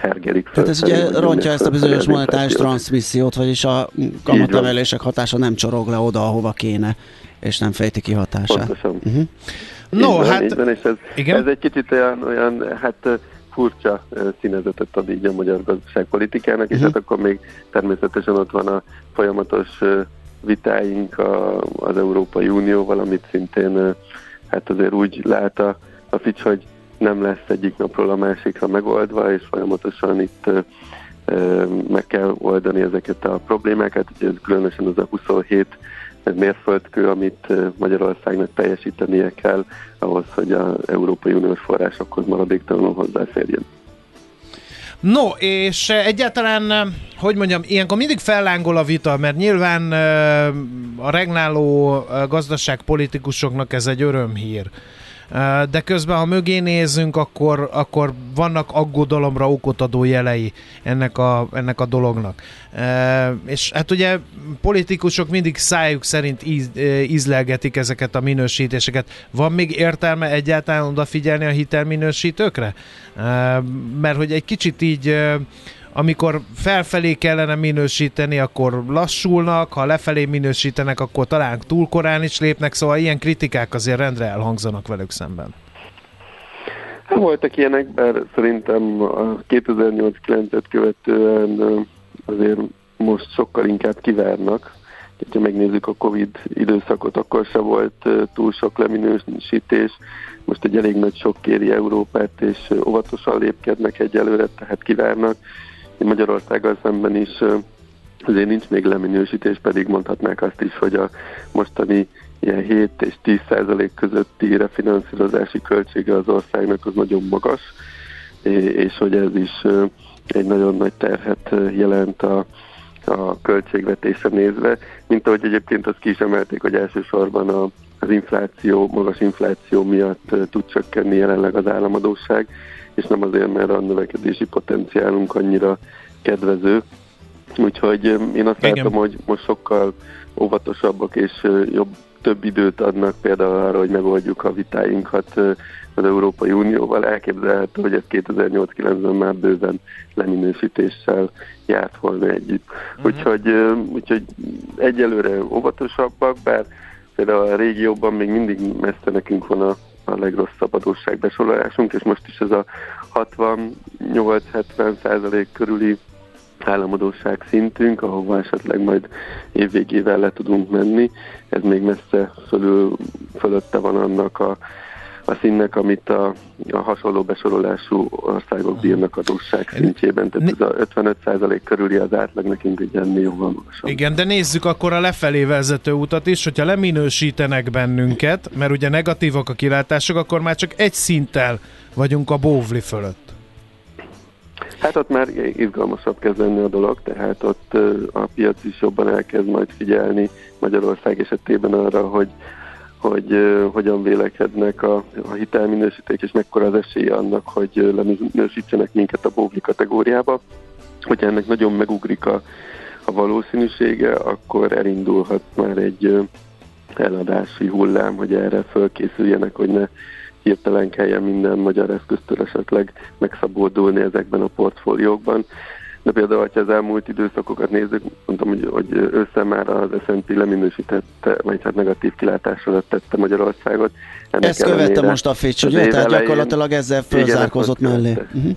hergelik fel. Tehát ez ugye rontja ezt a bizonyos monetáris transmissziót, vagyis a kamatemelések hatása nem csorog le oda, ahova kéne, és nem fejti ki hatását. Pontosan. Uh-huh. No, van, hát... Van, és ez, igen? ez egy kicsit olyan, olyan hát furcsa színezetet ad így a magyar gazdaságpolitikának, és hát akkor még természetesen ott van a folyamatos vitáink a, az Európai Unióval, amit szintén hát azért úgy lát a, a Fitch, hogy nem lesz egyik napról a másikra megoldva, és folyamatosan itt meg kell oldani ezeket a problémákat. Ugye ez különösen az a 27 mérföldkő, amit Magyarországnak teljesítenie kell ahhoz, hogy az Európai Uniós forrásokhoz maradéktalanul hozzáférjen. No, és egyáltalán, hogy mondjam, ilyenkor mindig fellángol a vita, mert nyilván a regnáló gazdaságpolitikusoknak ez egy örömhír de közben, ha mögé nézzünk, akkor, akkor vannak aggodalomra okot adó jelei ennek a, ennek a dolognak. És hát ugye politikusok mindig szájuk szerint íz, ízlelgetik ezeket a minősítéseket. Van még értelme egyáltalán odafigyelni a hitelminősítőkre? Mert hogy egy kicsit így amikor felfelé kellene minősíteni, akkor lassulnak, ha lefelé minősítenek, akkor talán túl korán is lépnek, szóval ilyen kritikák azért rendre elhangzanak velük szemben. Hát voltak ilyenek, bár szerintem a 2008-9-et követően azért most sokkal inkább kivárnak. Ha megnézzük a Covid időszakot, akkor se volt túl sok leminősítés. Most egy elég nagy sok kéri Európát, és óvatosan lépkednek egyelőre, tehát kivárnak. Magyarországgal szemben is azért nincs még leminősítés, pedig mondhatnák azt is, hogy a mostani ilyen 7 és 10 százalék közötti refinanszírozási költsége az országnak az nagyon magas, és hogy ez is egy nagyon nagy terhet jelent a, a költségvetésre nézve, mint ahogy egyébként azt ki is emelték, hogy elsősorban a, az infláció, magas infláció miatt tud csökkenni jelenleg az államadóság, és nem azért, mert a növekedési potenciálunk annyira kedvező. Úgyhogy én azt Igen. látom, hogy most sokkal óvatosabbak és jobb, több időt adnak például arra, hogy megoldjuk a vitáinkat az Európai Unióval. Elképzelhető, hogy ez 2008-9-ben már bőven leminősítéssel járt volna együtt. Uh-huh. Úgyhogy, úgyhogy egyelőre óvatosabbak, bár például a régióban még mindig messze nekünk van a a legrosszabb adósságbesorolásunk, és most is ez a 68-70 százalék körüli államadóság szintünk, ahova esetleg majd évvégével le tudunk menni. Ez még messze fölül, fölötte van annak a a színnek, amit a, a hasonló besorolású országok bírnak adósság szintjében. Tehát ez a 55% körüli az átlag, nekünk egy ennél magasabb. Igen, de nézzük akkor a lefelé vezető utat is, hogyha leminősítenek bennünket, mert ugye negatívak a kilátások, akkor már csak egy szinttel vagyunk a bóvli fölött. Hát ott már izgalmasabb kezd lenni a dolog, tehát ott a piac is jobban elkezd majd figyelni Magyarország esetében arra, hogy hogy uh, hogyan vélekednek a, a hitelminősítők, és mekkora az esélye annak, hogy leminősítsenek minket a bóvli kategóriába. Hogyha ennek nagyon megugrik a, a valószínűsége, akkor elindulhat már egy uh, eladási hullám, hogy erre fölkészüljenek, hogy ne hirtelen kelljen minden magyar eszköztől esetleg megszabódulni ezekben a portfóliókban. De például, ha az elmúlt időszakokat nézzük, mondtam, hogy, hogy össze már az S&P leminősítette, vagy hát negatív kilátásra tette Magyarországot. Ennek Ezt követte most a Fitch, ugye? Tehát gyakorlatilag ezzel fölzárkozott mellé. Uh-huh.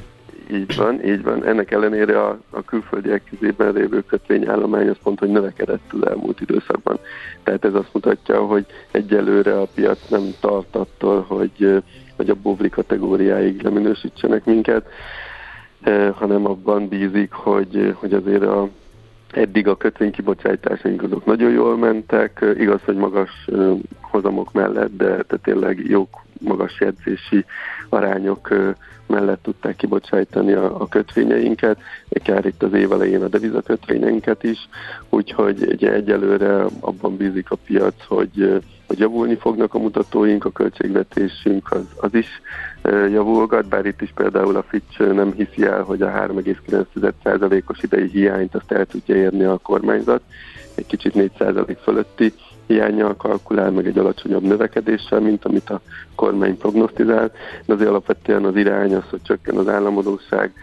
Így van, így van. Ennek ellenére a, a külföldiek kezében lévő kötvényállomány az pont, hogy növekedett az elmúlt időszakban. Tehát ez azt mutatja, hogy egyelőre a piac nem tart attól, hogy, hogy a bovli kategóriáig leminősítsenek minket, hanem abban bízik, hogy, hogy azért a, eddig a kötvénykibocsátásaink azok nagyon jól mentek, igaz, hogy magas hozamok mellett, de, de tényleg jó magas jegyzési arányok mellett tudták kibocsájtani a, a kötvényeinket, akár itt az év elején a devizakötvényeinket is, úgyhogy ugye egyelőre abban bízik a piac, hogy, hogy javulni fognak a mutatóink, a költségvetésünk az, az is javulgat, bár itt is például a Fitch nem hiszi el, hogy a 3,9%-os idei hiányt azt el tudja érni a kormányzat, egy kicsit 4% fölötti hiányjal kalkulál, meg egy alacsonyabb növekedéssel, mint amit a kormány prognosztizál, de azért alapvetően az irány az, hogy csökken az államadóság,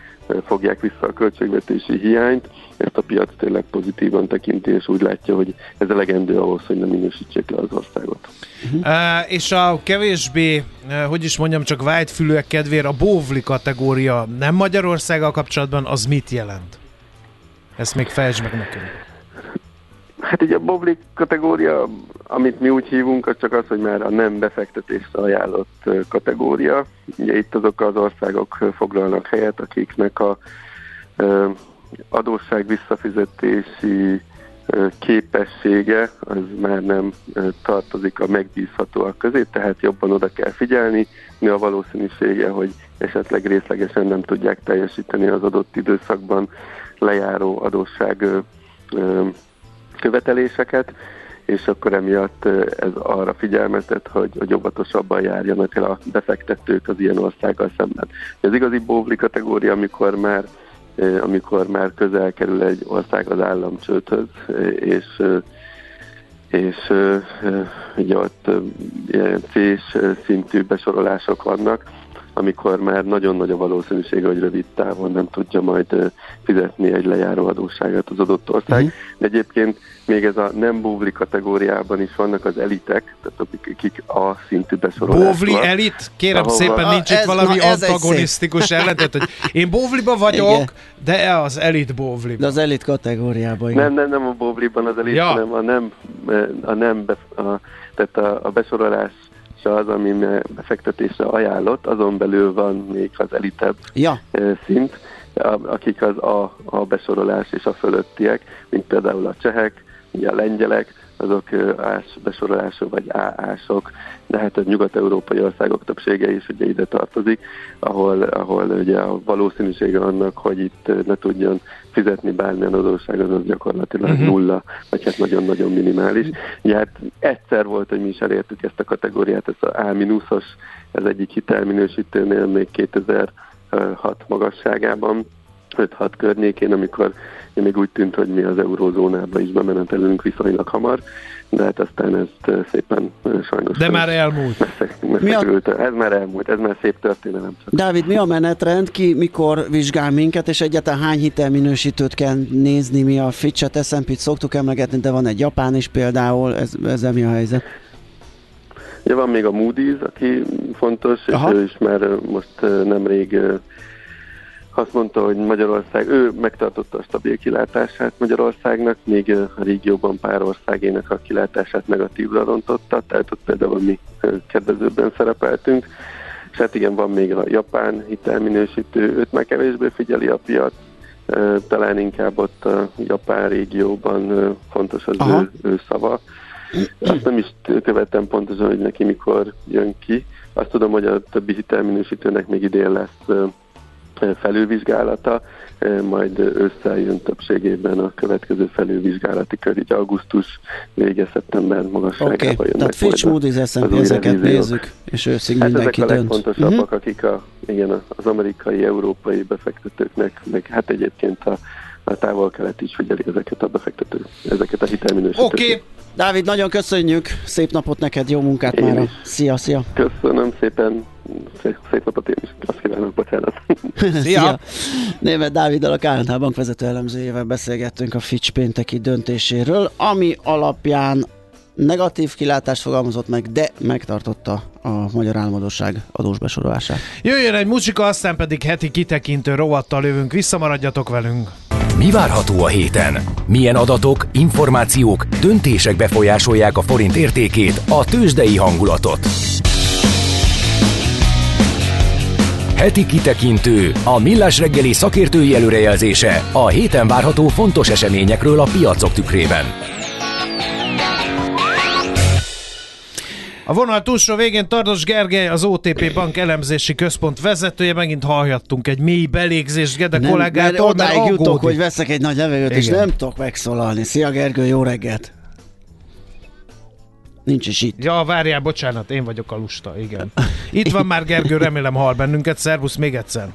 fogják vissza a költségvetési hiányt, ezt a piac tényleg pozitívan tekinti, és úgy látja, hogy ez elegendő ahhoz, hogy nem minősítsék le az országot. Uh-huh. Uh, és a kevésbé, hogy is mondjam, csak vágyfülőek kedvére a bóvli kategória nem Magyarországgal kapcsolatban, az mit jelent? Ezt még fejtsd meg nekünk. Hát így a boblik kategória, amit mi úgy hívunk, az csak az, hogy már a nem befektetésre ajánlott kategória. Ugye itt azok az országok foglalnak helyet, akiknek a adósság visszafizetési képessége az már nem tartozik a megbízhatóak közé, tehát jobban oda kell figyelni, mi a valószínűsége, hogy esetleg részlegesen nem tudják teljesíteni az adott időszakban lejáró adósság követeléseket, és akkor emiatt ez arra figyelmeztet, hogy, hogy óvatosabban járjanak el a befektetők az ilyen országgal szemben. Ez igazi bóvli kategória, amikor már amikor már közel kerül egy ország az államcsődhöz, és és ugye ott ilyen C szintű besorolások vannak, amikor már nagyon nagy a valószínűsége, hogy rövid távon nem tudja majd fizetni egy lejáró adósságát az adott ország. Uh-huh. De egyébként még ez a nem bóvli kategóriában is vannak az elitek, tehát akik A szintű besorolásban. Bóvli elit? Kérem ahova... szépen, nincs itt valami na, antagonisztikus ellentet, hogy én bóvliba vagyok, igen. de az elit bóvli. De az elit kategóriában. Igen. Nem, nem, nem a bóvliban az elit, ja. hanem a nem, a nem be, a, tehát a, a besorolás az, ami befektetésre ajánlott, azon belül van még az elitebb ja. szint, akik az a, a besorolás és a fölöttiek, mint például a csehek, ugye a lengyelek, azok ás besorolások vagy AA-sok, de hát a nyugat-európai országok többsége is ugye ide tartozik, ahol, ahol ugye a valószínűsége annak, hogy itt ne tudjon fizetni bármilyen adósság, az, az gyakorlatilag uh-huh. nulla, vagy hát nagyon-nagyon minimális. Ugye hát egyszer volt, hogy mi is elértük ezt a kategóriát, ez a A-os, ez egyik hitelminősítőnél még 2006 magasságában, 5-6 környékén, amikor még úgy tűnt, hogy mi az eurózónába is bemenetelünk viszonylag hamar, de hát aztán ezt szépen sajnos... De már elmúlt. Messze, messze mi a... Ez már elmúlt, ez már szép történelem. Dávid, mi a menetrend? Ki mikor vizsgál minket, és egyáltalán hány hitelminősítőt kell nézni? Mi a Fitch-et, S&P-t szoktuk emlegetni, de van egy Japán is például, ez, ezzel mi a helyzet? Ja, van még a Moody's, aki fontos, Aha. és ő is már most nemrég azt mondta, hogy Magyarország, ő megtartotta a stabil kilátását Magyarországnak, még a régióban pár országének a kilátását negatívra rontotta, tehát ott például mi kedvezőbben szerepeltünk. És hát igen, van még a japán hitelminősítő, őt már kevésbé figyeli a piac, talán inkább ott a japán régióban fontos az ő, ő szava. Azt nem is követem pontosan, hogy neki mikor jön ki. Azt tudom, hogy a többi hitelminősítőnek még idén lesz felülvizsgálata, majd összejön többségében a következő felülvizsgálati kör, így augusztus vége szeptember magasságába okay. jönnek. Tehát Fitch, Moody's, S&P, ezeket nézzük, és őszig hát mindenki ezek a dönt. legfontosabbak, uh-huh. akik a, igen, az amerikai, európai befektetőknek, meg hát egyébként a a távol-kelet is figyeli ezeket a befektető, ezeket a hitelminősítőket. Oké, okay. Dávid, nagyon köszönjük, szép napot neked, jó munkát Én már. Szia, szia. Köszönöm szépen, szép, szép napot én is, azt kívánok, bocsánat. Szia. Német Dáviddal a KNH Bank vezető elemzőjével beszélgettünk a Fitch pénteki döntéséről, ami alapján negatív kilátást fogalmazott meg, de megtartotta a magyar álmodosság adós besorolását. jöjjön egy muzsika, aztán pedig heti kitekintő rovattal jövünk. Visszamaradjatok velünk. Mi várható a héten? Milyen adatok, információk, döntések befolyásolják a forint értékét, a tőzsdei hangulatot? Heti kitekintő, a millás reggeli szakértői előrejelzése a héten várható fontos eseményekről a piacok tükrében. A vonal túlsó végén Tardos Gergely, az OTP Bank elemzési központ vezetője. Megint hallhattunk egy mély belégzést Gede Nem, kollégától, mert odáig jutok, aggódik. hogy veszek egy nagy levegőt, és Igen. nem tudok megszólalni. Szia Gergő, jó reggelt! Nincs is itt. Ja, várjál, bocsánat, én vagyok a lusta, igen. Itt van már Gergő, remélem hall bennünket. Szervusz még egyszer.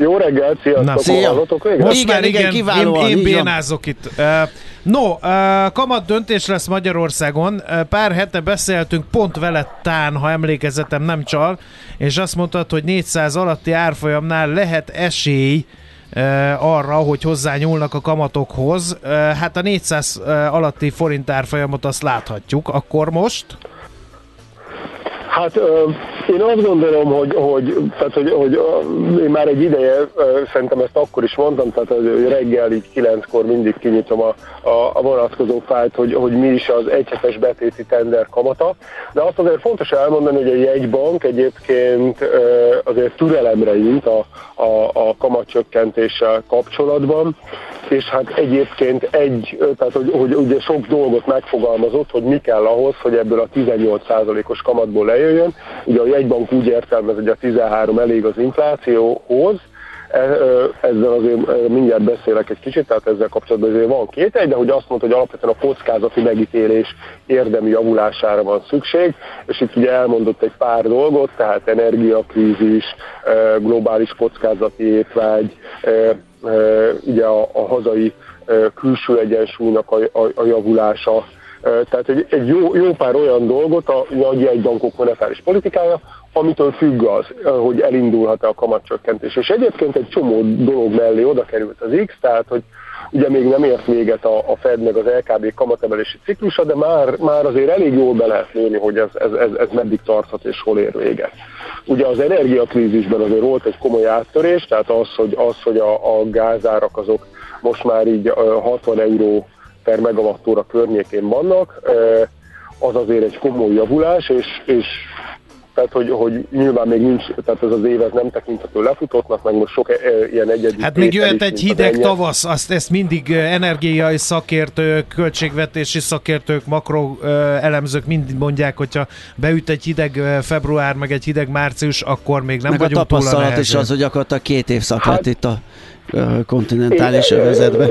Jó reggelt, sziasztok! Na, szia. Most Igen, már igen, igen, kiválóan, én, én bénázok itt. Uh, no, uh, kamat döntés lesz Magyarországon. Uh, pár hete beszéltünk pont veled tán, ha emlékezetem nem csal, és azt mondtad, hogy 400 alatti árfolyamnál lehet esély arra, hogy hozzányúlnak a kamatokhoz. Hát a 400 uh, alatti forint árfolyamot azt láthatjuk. Akkor most? Hát én azt gondolom, hogy, hogy, tehát, hogy, hogy én már egy ideje, szerintem ezt akkor is mondtam, tehát hogy reggel így kilenckor mindig kinyitom a, a, a vonatkozó fájlt, hogy, hogy mi is az egyhetes betéti tender kamata. De azt azért fontos elmondani, hogy a jegybank egyébként azért türelemre int a, a, a kamatcsökkentéssel kapcsolatban, és hát egyébként egy, tehát hogy, hogy ugye sok dolgot megfogalmazott, hogy mi kell ahhoz, hogy ebből a 18%-os kamatból lejöjjön. Ugye a jegybank úgy értelmez, hogy a 13 elég az inflációhoz, E- ezzel azért mindjárt beszélek egy kicsit, tehát ezzel kapcsolatban azért van két egy, de hogy azt mondta, hogy alapvetően a kockázati megítélés érdemi javulására van szükség, és itt ugye elmondott egy pár dolgot, tehát energiakrízis, ö, globális kockázati étvágy, ö, ugye a, a hazai külső egyensúlynak a, a, a javulása, Tehát egy, egy jó, jó pár olyan dolgot a nagy jegybankok monetáris politikája, amitől függ az, hogy elindulhat-e a kamatcsökkentés. És egyébként egy csomó dolog mellé oda került az X, tehát hogy ugye még nem ért véget a, a Fed meg az LKB kamatemelési ciklusa, de már, már azért elég jól be lehet lőni, hogy ez, ez, ez, ez meddig tarthat és hol ér véget. Ugye az energiakrízisben azért volt egy komoly áttörés, tehát az, hogy, az, hogy a, a gázárak azok most már így ö, 60 euró per megawattóra környékén vannak, az azért egy komoly javulás, és, és tehát, hogy, hogy nyilván még nincs, tehát ez az évet nem tekinthető lefutottnak, meg most sok e, e, ilyen egyedi Hát még jöhet is, egy hideg enyhe. tavasz, azt ezt mindig energiai szakértők, költségvetési szakértők, makro ö, elemzők mind mondják, hogyha beüt egy hideg február, meg egy hideg március, akkor még nem Meg a vagyunk túl a tapasztalat is az, hogy gyakorlatilag két évszak Hát- lett itt a kontinentális övezetben.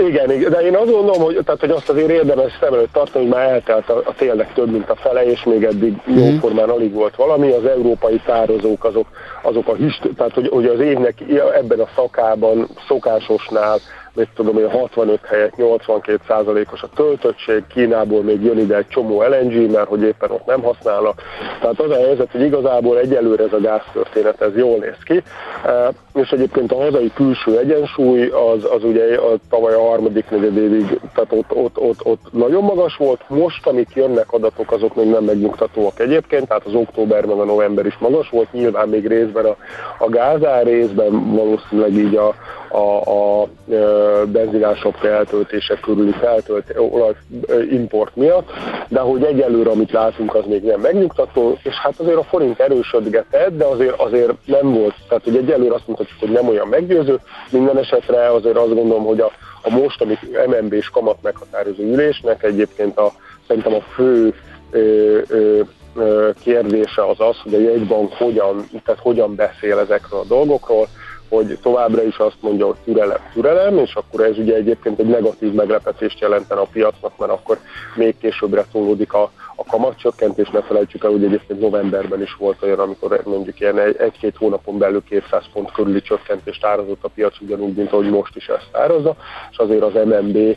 Igen, Igen, de én azt gondolom, hogy, tehát, hogy azt azért érdemes szem előtt tartani, hogy már eltelt a, a télnek több, mint a fele, és még eddig jóformán alig volt valami. Az európai tározók azok, azok a hist, tehát hogy, hogy az évnek ebben a szakában szokásosnál mit tudom én, 65 helyett 82 százalékos a töltöttség, Kínából még jön ide egy csomó LNG, mert hogy éppen ott nem használnak. Tehát az a helyzet, hogy igazából egyelőre ez a gáztörténet, ez jól néz ki. E, És egyébként a hazai külső egyensúly az, az ugye a tavaly a harmadik negyedévig, tehát ott, ott, ott, ott nagyon magas volt. Most, amik jönnek adatok, azok még nem megnyugtatóak egyébként, tehát az október meg a november is magas volt, nyilván még részben a, a gázár, részben valószínűleg így a, a, a benzinások eltöltése körüli feltölt olaj import miatt, de hogy egyelőre, amit látunk, az még nem megnyugtató, és hát azért a forint erősödgetett, de azért, azért nem volt, tehát hogy egyelőre azt mondhatjuk, hogy nem olyan meggyőző, minden esetre azért azt gondolom, hogy a, a mostani MNB-s kamat meghatározó ülésnek egyébként a, szerintem a fő ö, ö, kérdése az az, hogy a jegybank hogyan, tehát hogyan beszél ezekről a dolgokról, hogy továbbra is azt mondja, hogy türelem, türelem, és akkor ez ugye egyébként egy negatív meglepetést jelentene a piacnak, mert akkor még későbbre tolódik a, a kamatcsökkentés, ne felejtsük el, hogy egyébként novemberben is volt olyan, amikor mondjuk ilyen egy-két hónapon belül 200 pont körüli csökkentést árazott a piac, ugyanúgy, mint ahogy most is ezt árazza, és azért az MNB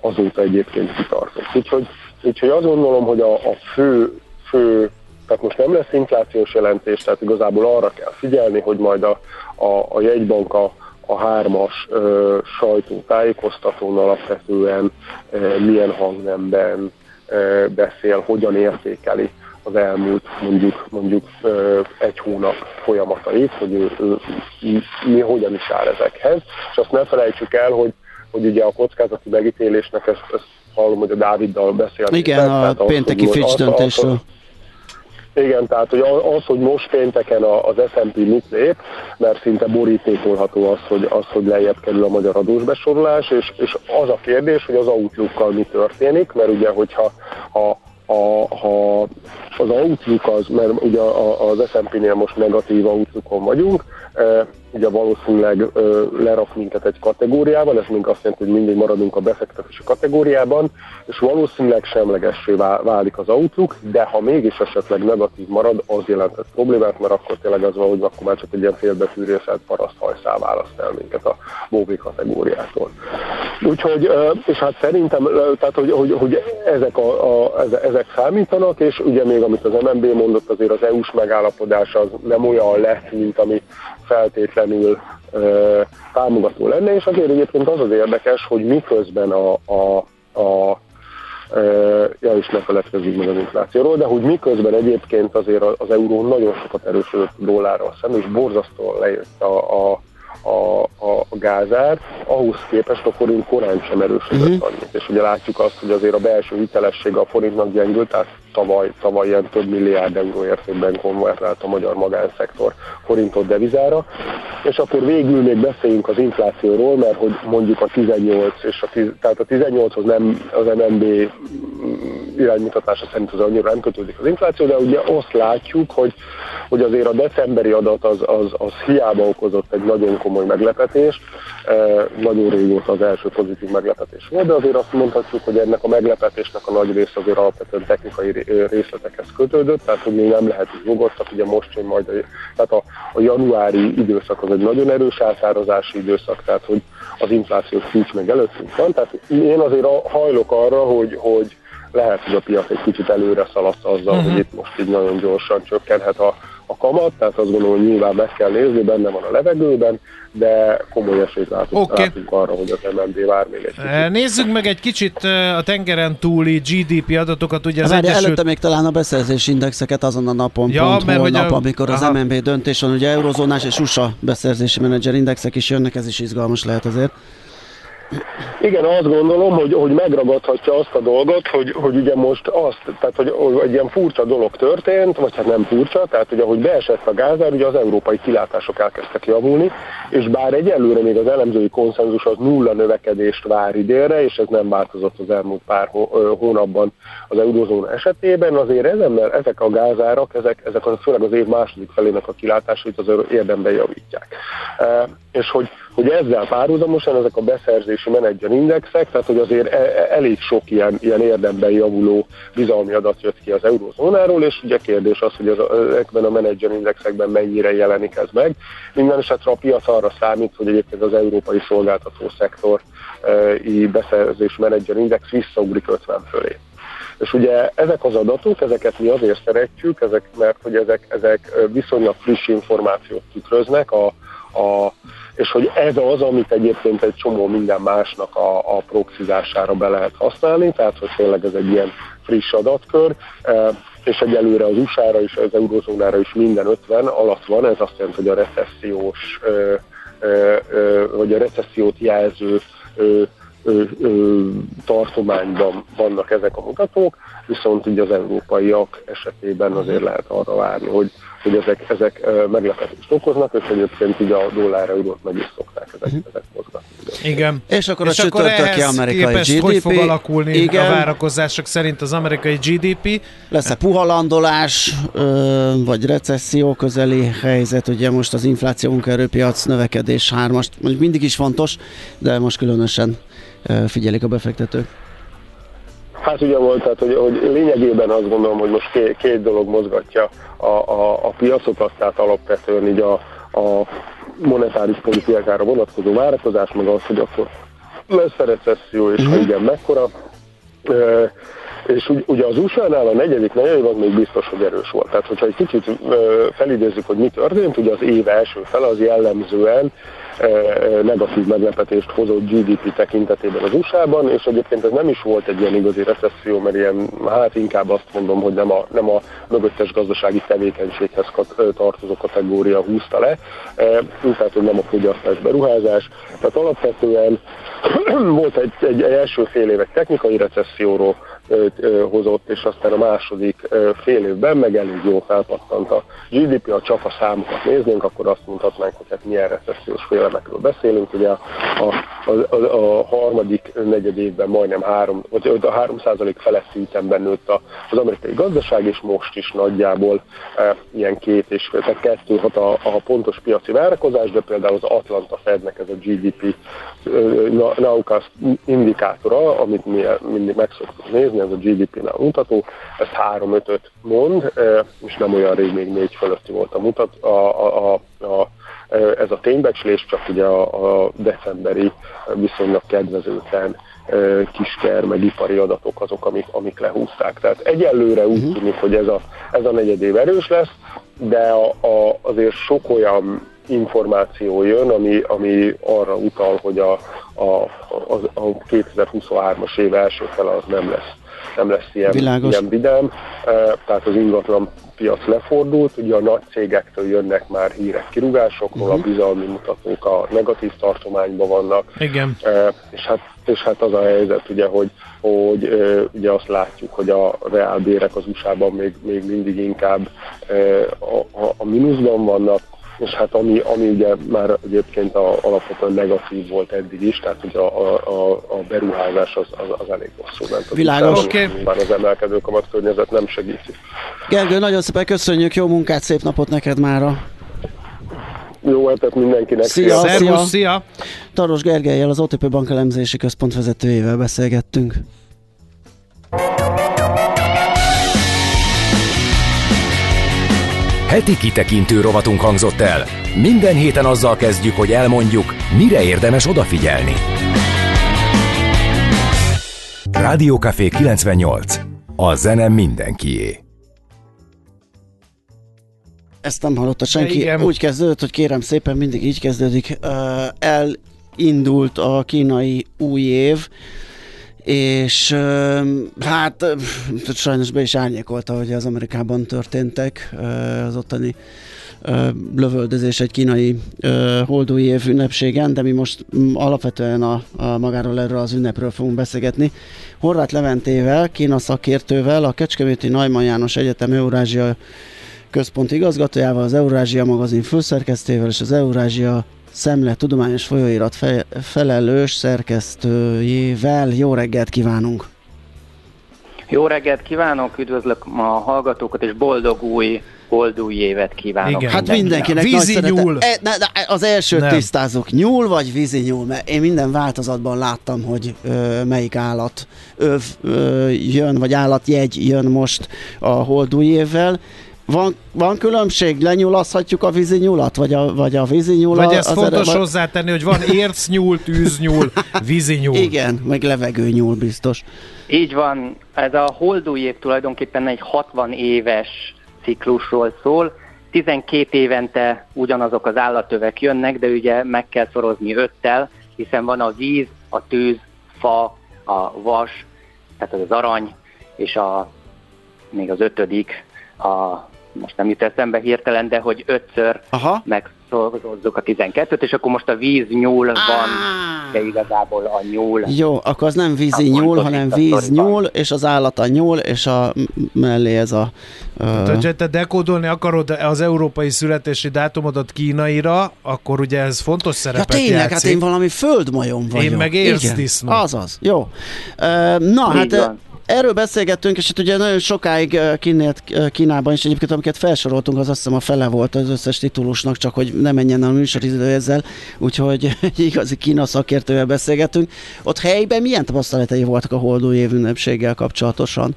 azóta egyébként kitartott. Úgyhogy, úgyhogy azt gondolom, hogy a, a fő, fő tehát most nem lesz inflációs jelentés, tehát igazából arra kell figyelni, hogy majd a, a, a jegybank a, hármas ö, sajtótájékoztatón alapvetően ö, milyen hangnemben ö, beszél, hogyan értékeli az elmúlt mondjuk, mondjuk ö, egy hónap folyamatait, hogy ő, ő, mi, mi hogyan is áll ezekhez. És azt ne felejtsük el, hogy, hogy ugye a kockázati megítélésnek ezt, ezt hallom, hogy a Dáviddal beszélni. Igen, a pénteki Fitch döntésről. Igen, tehát hogy az, hogy most pénteken az S&P mit lép, mert szinte borítékolható az, hogy, az, hogy lejjebb kerül a magyar adósbesorolás, és, és az a kérdés, hogy az outlookkal mi történik, mert ugye, hogyha ha, a, ha az outlook az, mert ugye az S&P-nél most negatív outlookon vagyunk, ugye valószínűleg lerak minket egy kategóriában, ez még azt jelenti, hogy mindig maradunk a befektetési kategóriában, és valószínűleg semlegessé válik az outlook, de ha mégis esetleg negatív marad, az jelentett problémát, mert akkor tényleg az van, hogy akkor már csak egy ilyen félbefűrészelt paraszthajszál választ el minket a móvi kategóriától. Úgyhogy, és hát szerintem, tehát, hogy, hogy, hogy ezek, a, a, ezek számítanak, és ugye még amit az MNB mondott, azért az EU-s megállapodás az nem olyan lett, mint ami feltétlenül ö, támogató lenne, és azért egyébként az az érdekes, hogy miközben a, a, a ja, és ne feledkezzünk meg az inflációról, de hogy miközben egyébként azért az euró nagyon sokat erősödött dollárral szemben, és borzasztóan lejött a, a, a, a, a gázár, ahhoz képest a forint korán sem erősödött uh-huh. annyit. És ugye látjuk azt, hogy azért a belső hitelessége a forintnak gyengült, tehát tavaly, tavaly ilyen több milliárd euró értékben konvertált a magyar magánszektor forintot devizára. És akkor végül még beszéljünk az inflációról, mert hogy mondjuk a 18, és a 10, tehát a 18-hoz nem az MNB iránymutatása szerint az annyira nem kötődik az infláció, de ugye azt látjuk, hogy, hogy azért a decemberi adat az, az, az hiába okozott egy nagyon komoly meglepetést, e, nagyon régóta az első pozitív meglepetés volt, de azért azt mondhatjuk, hogy ennek a meglepetésnek a nagy része azért alapvetően technikai részletekhez kötődött, tehát hogy még nem lehet nyugodtak, ugye most jön majd, a, tehát a, a januári időszak az egy nagyon erős átározási időszak, tehát hogy az infláció csúcs meg előttünk van, tehát én azért hajlok arra, hogy, hogy lehet, hogy a piac egy kicsit előre szaladt azzal, uh-huh. hogy mhm. itt most így nagyon gyorsan csökkenhet a, a kamat, tehát azt gondolom, hogy nyilván meg kell nézni, benne van a levegőben, de komoly esélyt látunk, okay. látunk arra, hogy az MNB vár még egy kicsit. Eh, nézzük meg egy kicsit eh, a tengeren túli GDP adatokat. Ugye az Várj, Egyesült... előtte még talán a beszerzési indexeket azon a napon, ja, pont mert holnap, a... amikor Aha. az MNB döntés van, ugye eurozónás és USA beszerzési menedzser indexek is jönnek, ez is izgalmas lehet azért. Igen, azt gondolom, hogy, hogy megragadhatja azt a dolgot, hogy, hogy ugye most azt, tehát hogy, egy ilyen furcsa dolog történt, vagy hát nem furcsa, tehát hogy ahogy beesett a gázár, ugye az európai kilátások elkezdtek javulni, és bár egyelőre még az elemzői konszenzus az nulla növekedést vár idénre, és ez nem változott az elmúlt pár hónapban az eurozóna esetében, azért ezen, ezek a gázárak, ezek, ezek az, főleg az év második felének a kilátásait az érdemben javítják. E, és hogy, hogy ezzel párhuzamosan ezek a beszerzési menedzser indexek, tehát hogy azért e, e, elég sok ilyen, ilyen érdemben javuló bizalmi adat jött ki az eurozónáról, és ugye kérdés az, hogy ezekben a menedzser indexekben mennyire jelenik ez meg. Minden esetre a piac arra számít, hogy egyébként az európai szolgáltató szektor i beszerzés menedzser index visszaugrik 50 fölé. És ugye ezek az adatok, ezeket mi azért szeretjük, ezek, mert hogy ezek, ezek viszonylag friss információt tükröznek a, a és hogy ez az, amit egyébként egy csomó minden másnak a, a proxizására be lehet használni, tehát hogy tényleg ez egy ilyen friss adatkör, e, és egyelőre az USA-ra és az eurozónára is minden 50 alatt van, ez azt jelenti, hogy a recessziós, vagy a recessziót jelző tartományban vannak ezek a mutatók, viszont így az európaiak esetében azért lehet arra várni, hogy hogy ezek, ezek meglepetést okoznak, és egyébként így a dollár eurót meg is szokták ezek, uh-huh. ezek mozgatni. Igen. És akkor és a akkor csütörtöki amerikai képest GDP. hogy fog alakulni Igen. a várakozások szerint az amerikai GDP? Lesz-e puhalandolás, ö, vagy recesszió közeli helyzet, ugye most az infláció munkaerőpiac növekedés hármast, mondjuk mindig is fontos, de most különösen ö, figyelik a befektetők. Hát ugye volt, tehát hogy, hogy lényegében azt gondolom, hogy most két, két dolog mozgatja a, a, a piacokat, tehát alapvetően így a, a monetáris politikára vonatkozó várakozás, meg az, hogy akkor lesz a recesszió, és ha igen, mekkora. Ö, és ugy, ugye az USA-nál a negyedik negyedév még biztos, hogy erős volt. Tehát, hogyha egy kicsit felidézzük, hogy mi történt, ugye az év első fele az jellemzően negatív meglepetést hozott GDP tekintetében az USA-ban, és egyébként ez nem is volt egy ilyen igazi recesszió, mert ilyen, hát inkább azt mondom, hogy nem a, nem a mögöttes gazdasági tevékenységhez tartozó kategória húzta le, tehát, hogy nem a fogyasztás beruházás. Tehát alapvetően volt egy, egy, első fél év technikai recesszióról hozott, és aztán a második fél évben meg elég jól felpattant a GDP, ha csak a számokat néznénk, akkor azt mondhatnánk, hogy hát milyen recessziós félemekről beszélünk. Ugye a, a, a, a, harmadik negyed évben majdnem 3, vagy a 3 feletti ütemben nőtt az amerikai gazdaság, és most is nagyjából e, ilyen két és tehát kettő hat a, a pontos piaci várakozás, de például az Atlanta Fednek ez a GDP ö, na- nowcast indikátora, amit mi mindig meg szoktunk nézni, ez a GDP-nál mutató, ezt 3-5-öt mond, és nem olyan rég még négy fölötti volt a mutat, a, a, a, a ez a ténybecslés, csak ugye a, a decemberi viszonylag kedvezőtlen kisker, meg ipari adatok azok, amik, amik lehúzták. Tehát egyelőre úgy tűnik, hogy ez a, ez a negyed év erős lesz, de a, a, azért sok olyan információ jön, ami, ami arra utal, hogy a, a, a, a 2023-as év első fele az nem lesz nem lesz ilyen, Világos. ilyen vidám, Eh, tehát az ingatlan piac lefordult, ugye a nagy cégektől jönnek már hírek kirúgásokról, a bizalmi mutatók a negatív tartományban vannak, Igen. És hát, és hát az a helyzet, ugye, hogy, hogy ugye azt látjuk, hogy a reálbérek az USA-ban még, még mindig inkább a, a, a mínuszban vannak, és hát ami, ami ugye már egyébként a, alapvetően negatív volt eddig is, tehát ugye a, a, a, beruházás az, az, az elég rosszul ment. az Világos. Oké. Nyilván az emelkedő kamat környezet nem segíti. Gergő, nagyon szépen köszönjük, jó munkát, szép napot neked mára. Jó hetet mindenkinek! Szia. Szervusz, szia. szia! Taros Gergelyel, az OTP Bank elemzési központ vezetőjével beszélgettünk. Heti kitekintő rovatunk hangzott el. Minden héten azzal kezdjük, hogy elmondjuk, mire érdemes odafigyelni. Rádiókafé 98. A zene mindenkié. Ezt nem hallotta senki. Igen. Úgy kezdődött, hogy kérem szépen, mindig így kezdődik. Ö, elindult a kínai új év, és hát sajnos be is árnyékolta, hogy az Amerikában történtek az ottani lövöldözés egy kínai holdúj év ünnepségen, de mi most alapvetően a, a magáról erről az ünnepről fogunk beszélgetni. Horváth Leventével, Kína szakértővel, a Kecskeméti Najman János Egyetem Eurázsia központ igazgatójával, az Eurázsia magazin főszerkesztőjével és az Eurázsia Szemle tudományos folyóirat fe- felelős szerkesztőjével. Jó reggelt kívánunk! Jó reggelt kívánok, üdvözlök a hallgatókat, és boldog új, boldog új évet kívánok. Igen. Hát mindenkinek Vízi nagy nyúl. E, ne, ne, az elsőt Nem. tisztázok. Nyúl vagy vízi nyúl? Mert én minden változatban láttam, hogy ö, melyik állat öv ö, jön, vagy állatjegy jön most a holdúj évvel. Van, van különbség? Lenyulaszhatjuk a vízi nyulat? Vagy a, vagy a vízi nyulat? Vagy ezt fontos hozzátenni, hogy van ércnyúl, tűznyúl, vízinyúl. Igen, meg levegő nyúl biztos. Így van, ez a holdúj év tulajdonképpen egy 60 éves ciklusról szól. 12 évente ugyanazok az állatövek jönnek, de ugye meg kell szorozni öttel, hiszen van a víz, a tűz, fa, a vas, tehát az arany, és a, még az ötödik, a most nem jut eszembe hirtelen, de hogy ötször Aha. megszorozzuk a 12-t, és akkor most a víz nyúl van, de igazából a nyúl. Jó, akkor az nem vízi A nyúl, hanem víz nyúl, és az állat a nyúl, és a mellé ez a... Tehát, Ö, hogyha te dekódolni akarod az európai születési dátumodat kínaira, akkor ugye ez fontos ja szerepet tényleg, játszik. hát én valami földmajom vagyok. meg Igen, érzdisznó. Azaz, jó. Ö, Na, Így hát van. Erről beszélgettünk, és hát ugye nagyon sokáig ö, Kínában, és egyébként amiket felsoroltunk, az azt hiszem a fele volt az összes titulusnak, csak hogy ne menjen a műsoridő ezzel, úgyhogy egy igazi Kína szakértővel beszélgettünk. Ott helyben milyen tapasztalatai voltak a holdúj év ünnepséggel kapcsolatosan?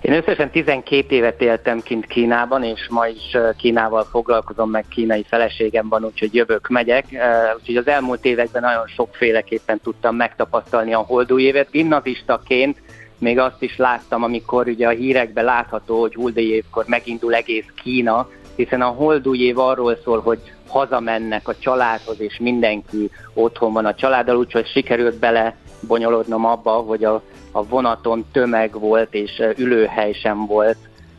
Én összesen 12 évet éltem kint Kínában, és ma is Kínával foglalkozom, meg kínai feleségem van, úgyhogy jövök, megyek. Úgyhogy az elmúlt években nagyon sokféleképpen tudtam megtapasztalni a holdúj évet. Gimnazistaként még azt is láttam, amikor ugye a hírekben látható, hogy holdúj évkor megindul egész Kína, hiszen a holdúj év arról szól, hogy hazamennek a családhoz, és mindenki otthon van a családdal, úgyhogy sikerült bele bonyolodnom abba, hogy a, a vonaton tömeg volt, és ülőhely sem volt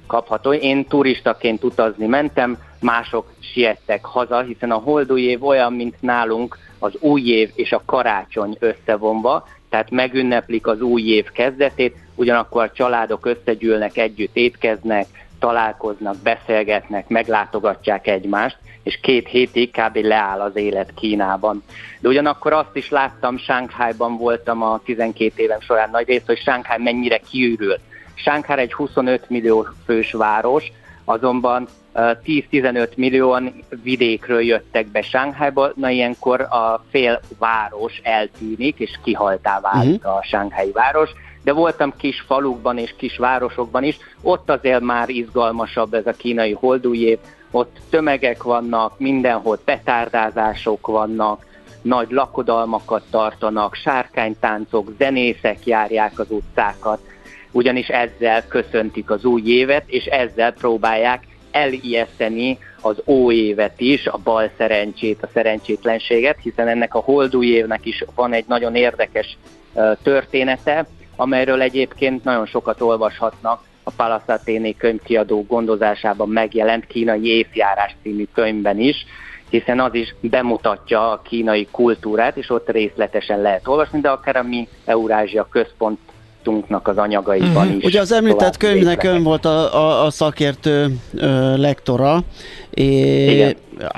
kapható. Én turistaként utazni mentem, mások siettek haza, hiszen a holdúj év olyan, mint nálunk az új év és a karácsony összevonva, tehát megünneplik az új év kezdetét, ugyanakkor a családok összegyűlnek, együtt étkeznek, találkoznak, beszélgetnek, meglátogatják egymást, és két hétig kb. leáll az élet Kínában. De ugyanakkor azt is láttam, Sánkhájban voltam a 12 évem során nagy rész, hogy Sánkháj mennyire kiürült. Sánkháj egy 25 millió fős város, azonban ö, 10-15 millióan vidékről jöttek be Sánkhájba, na ilyenkor a fél város eltűnik, és kihaltá válik a sánkhái város, de voltam kis falukban és kis városokban is, ott azért már izgalmasabb ez a kínai holdúj év, ott tömegek vannak, mindenhol petárdázások vannak, nagy lakodalmakat tartanak, sárkánytáncok, zenészek járják az utcákat, ugyanis ezzel köszöntik az új évet, és ezzel próbálják elijeszteni az óévet is, a bal szerencsét, a szerencsétlenséget, hiszen ennek a holdúj évnek is van egy nagyon érdekes története, amelyről egyébként nagyon sokat olvashatnak a Palace Athéné könyvkiadó gondozásában megjelent kínai évjárás című könyvben is, hiszen az is bemutatja a kínai kultúrát, és ott részletesen lehet olvasni, de akár a mi Eurázsia központunknak az anyagaiban is. Ugye az említett könyvnek ön volt a, a, a szakértő ö, lektora, és Igen.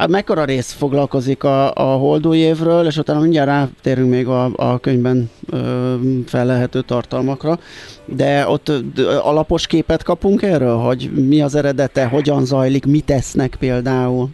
mekkora rész foglalkozik a, a holdúj évről, és utána mindjárt rátérünk még a, a könyvben ö, felelhető tartalmakra, de ott ö, alapos képet kapunk erről, hogy mi az eredete, hogyan zajlik, mit tesznek például?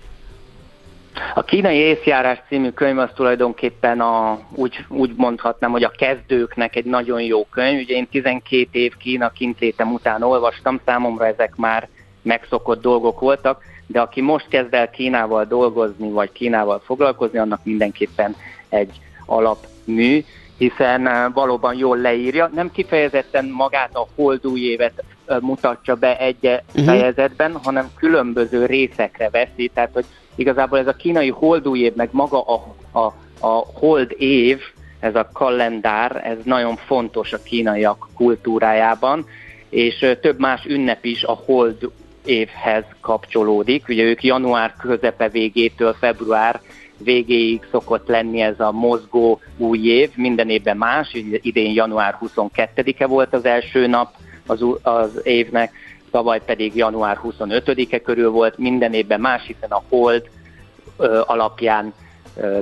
A kínai észjárás című könyv az tulajdonképpen a, úgy, úgy mondhatnám, hogy a kezdőknek egy nagyon jó könyv. Ugye én 12 év Kína kintlétem után olvastam, számomra ezek már megszokott dolgok voltak, de aki most kezd el Kínával dolgozni, vagy Kínával foglalkozni, annak mindenképpen egy alapmű, hiszen eh, valóban jól leírja, nem kifejezetten magát a holdúj évet eh, mutatja be egy Mhm. fejezetben, hanem különböző részekre veszi, tehát hogy igazából ez a kínai holdúj év, meg maga a, a, a hold év, ez a kalendár, ez nagyon fontos a kínaiak kultúrájában, és több más ünnep is a hold évhez kapcsolódik. Ugye ők január közepe végétől február végéig szokott lenni ez a mozgó új év, minden évben más, idén január 22-e volt az első nap az, az évnek, tavaly pedig január 25-e körül volt, minden évben más, hiszen a hold ö, alapján ö,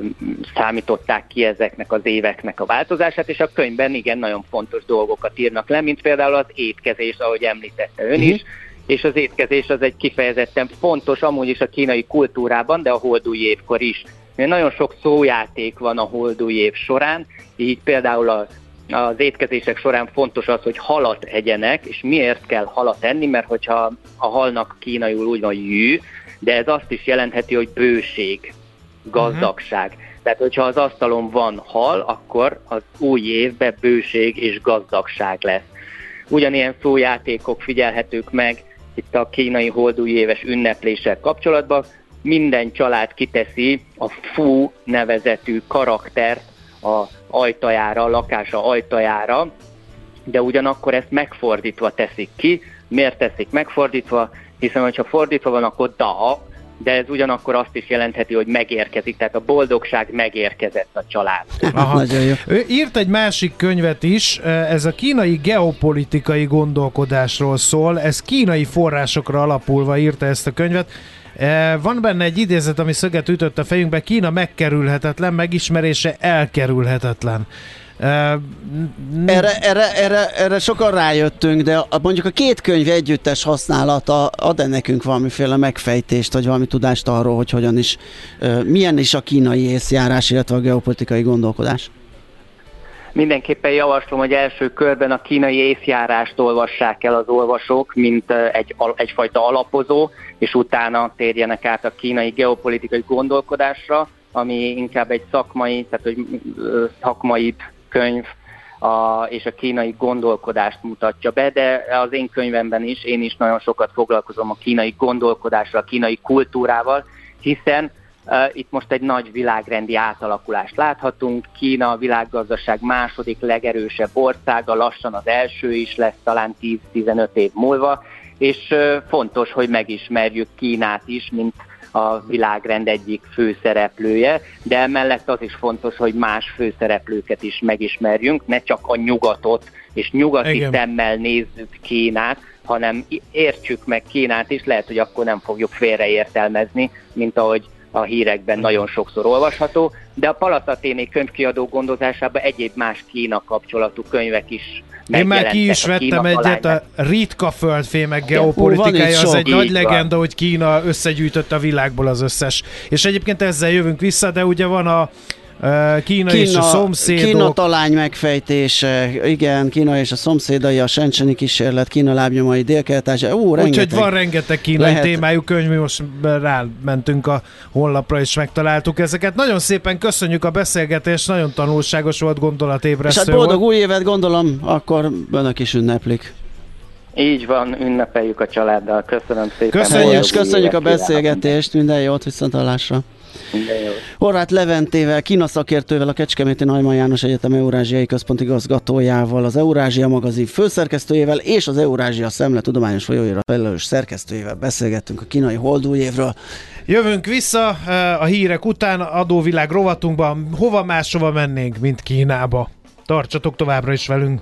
számították ki ezeknek az éveknek a változását, és a könyvben igen nagyon fontos dolgokat írnak le, mint például az étkezés, ahogy említette ön is, és az étkezés az egy kifejezetten fontos amúgy is a kínai kultúrában, de a holdúj évkor is. Mert Nagyon sok szójáték van a holdúj év során, így például a az étkezések során fontos az, hogy halat egyenek, és miért kell halat enni, mert hogyha a halnak kínaiul úgy van jű, de ez azt is jelentheti, hogy bőség, gazdagság. Uh-huh. Tehát, hogyha az asztalon van hal, akkor az új évben bőség és gazdagság lesz. Ugyanilyen szójátékok figyelhetők meg itt a kínai holdúj éves ünnepléssel kapcsolatban. Minden család kiteszi a Fu nevezetű karaktert a ajtajára, a lakása ajtajára, de ugyanakkor ezt megfordítva teszik ki. Miért teszik megfordítva? hiszen hogyha fordítva van, akkor da, de ez ugyanakkor azt is jelentheti, hogy megérkezik, tehát a boldogság megérkezett a család. Aha. Nagyon jó. Ő írt egy másik könyvet is, ez a kínai geopolitikai gondolkodásról szól, ez kínai forrásokra alapulva írta ezt a könyvet. E, van benne egy idézet, ami szöget ütött a fejünkbe, Kína megkerülhetetlen, megismerése elkerülhetetlen. E, Erre, erre, erre, erre sokan rájöttünk, de a, mondjuk a két könyv együttes használata ad-e nekünk valamiféle megfejtést, vagy valami tudást arról, hogy hogyan is, milyen is a kínai észjárás, illetve a geopolitikai gondolkodás? Mindenképpen javaslom, hogy első körben a kínai észjárást olvassák el az olvasók, mint egy, egyfajta alapozó, és utána térjenek át a kínai geopolitikai gondolkodásra, ami inkább egy szakmai, tehát hogy szakmai könyv, a, és a kínai gondolkodást mutatja be, de az én könyvemben is, én is nagyon sokat foglalkozom a kínai gondolkodással, a kínai kultúrával, hiszen itt most egy nagy világrendi átalakulást láthatunk. Kína a világgazdaság második legerősebb országa, lassan az első is lesz talán 10-15 év múlva, és uh, fontos, hogy megismerjük Kínát is, mint a világrend egyik főszereplője, de emellett az is fontos, hogy más főszereplőket is megismerjünk, ne csak a nyugatot és nyugati Igen. szemmel nézzük Kínát, hanem értsük meg Kínát is, lehet, hogy akkor nem fogjuk félreértelmezni, mint ahogy a hírekben nagyon sokszor olvasható, de a Palatatténi könyvkiadó gondozásában egyéb más Kína kapcsolatú könyvek is Én már ki is vettem egyet, a ritka földfémek geopolitikája, az egy nagy legenda, hogy Kína összegyűjtött a világból az összes. És egyébként ezzel jövünk vissza, de ugye van a Kína, Kína és a szomszédok. Kína talány megfejtése, igen, Kína és a szomszédai, a Sencseni kísérlet, Kína lábnyomai, dél rengeteg. Úgyhogy van rengeteg kínai Lehet. Témájú könyv, mi most rámentünk a honlapra és megtaláltuk ezeket. Nagyon szépen köszönjük a beszélgetést, nagyon tanulságos volt, És hát gondolatébresztő boldog volt. új évet gondolom, akkor önök is ünneplik. Így van, ünnepeljük a családdal. Köszönöm szépen. Köszönjük. Új köszönjük a beszélgetést, minden jót, viszontalásra. Minden jót. Horváth Leventével, Kína szakértővel, a Kecskeméti Najman János Egyetem Eurázsiai Központ igazgatójával, az Eurázsia magazin főszerkesztőjével és az Eurázsia Szemle tudományos folyóira felelős szerkesztőjével beszélgettünk a kínai holdújévről. Jövünk vissza a hírek után adóvilág rovatunkban. Hova máshova mennénk, mint Kínába. Tartsatok továbbra is velünk!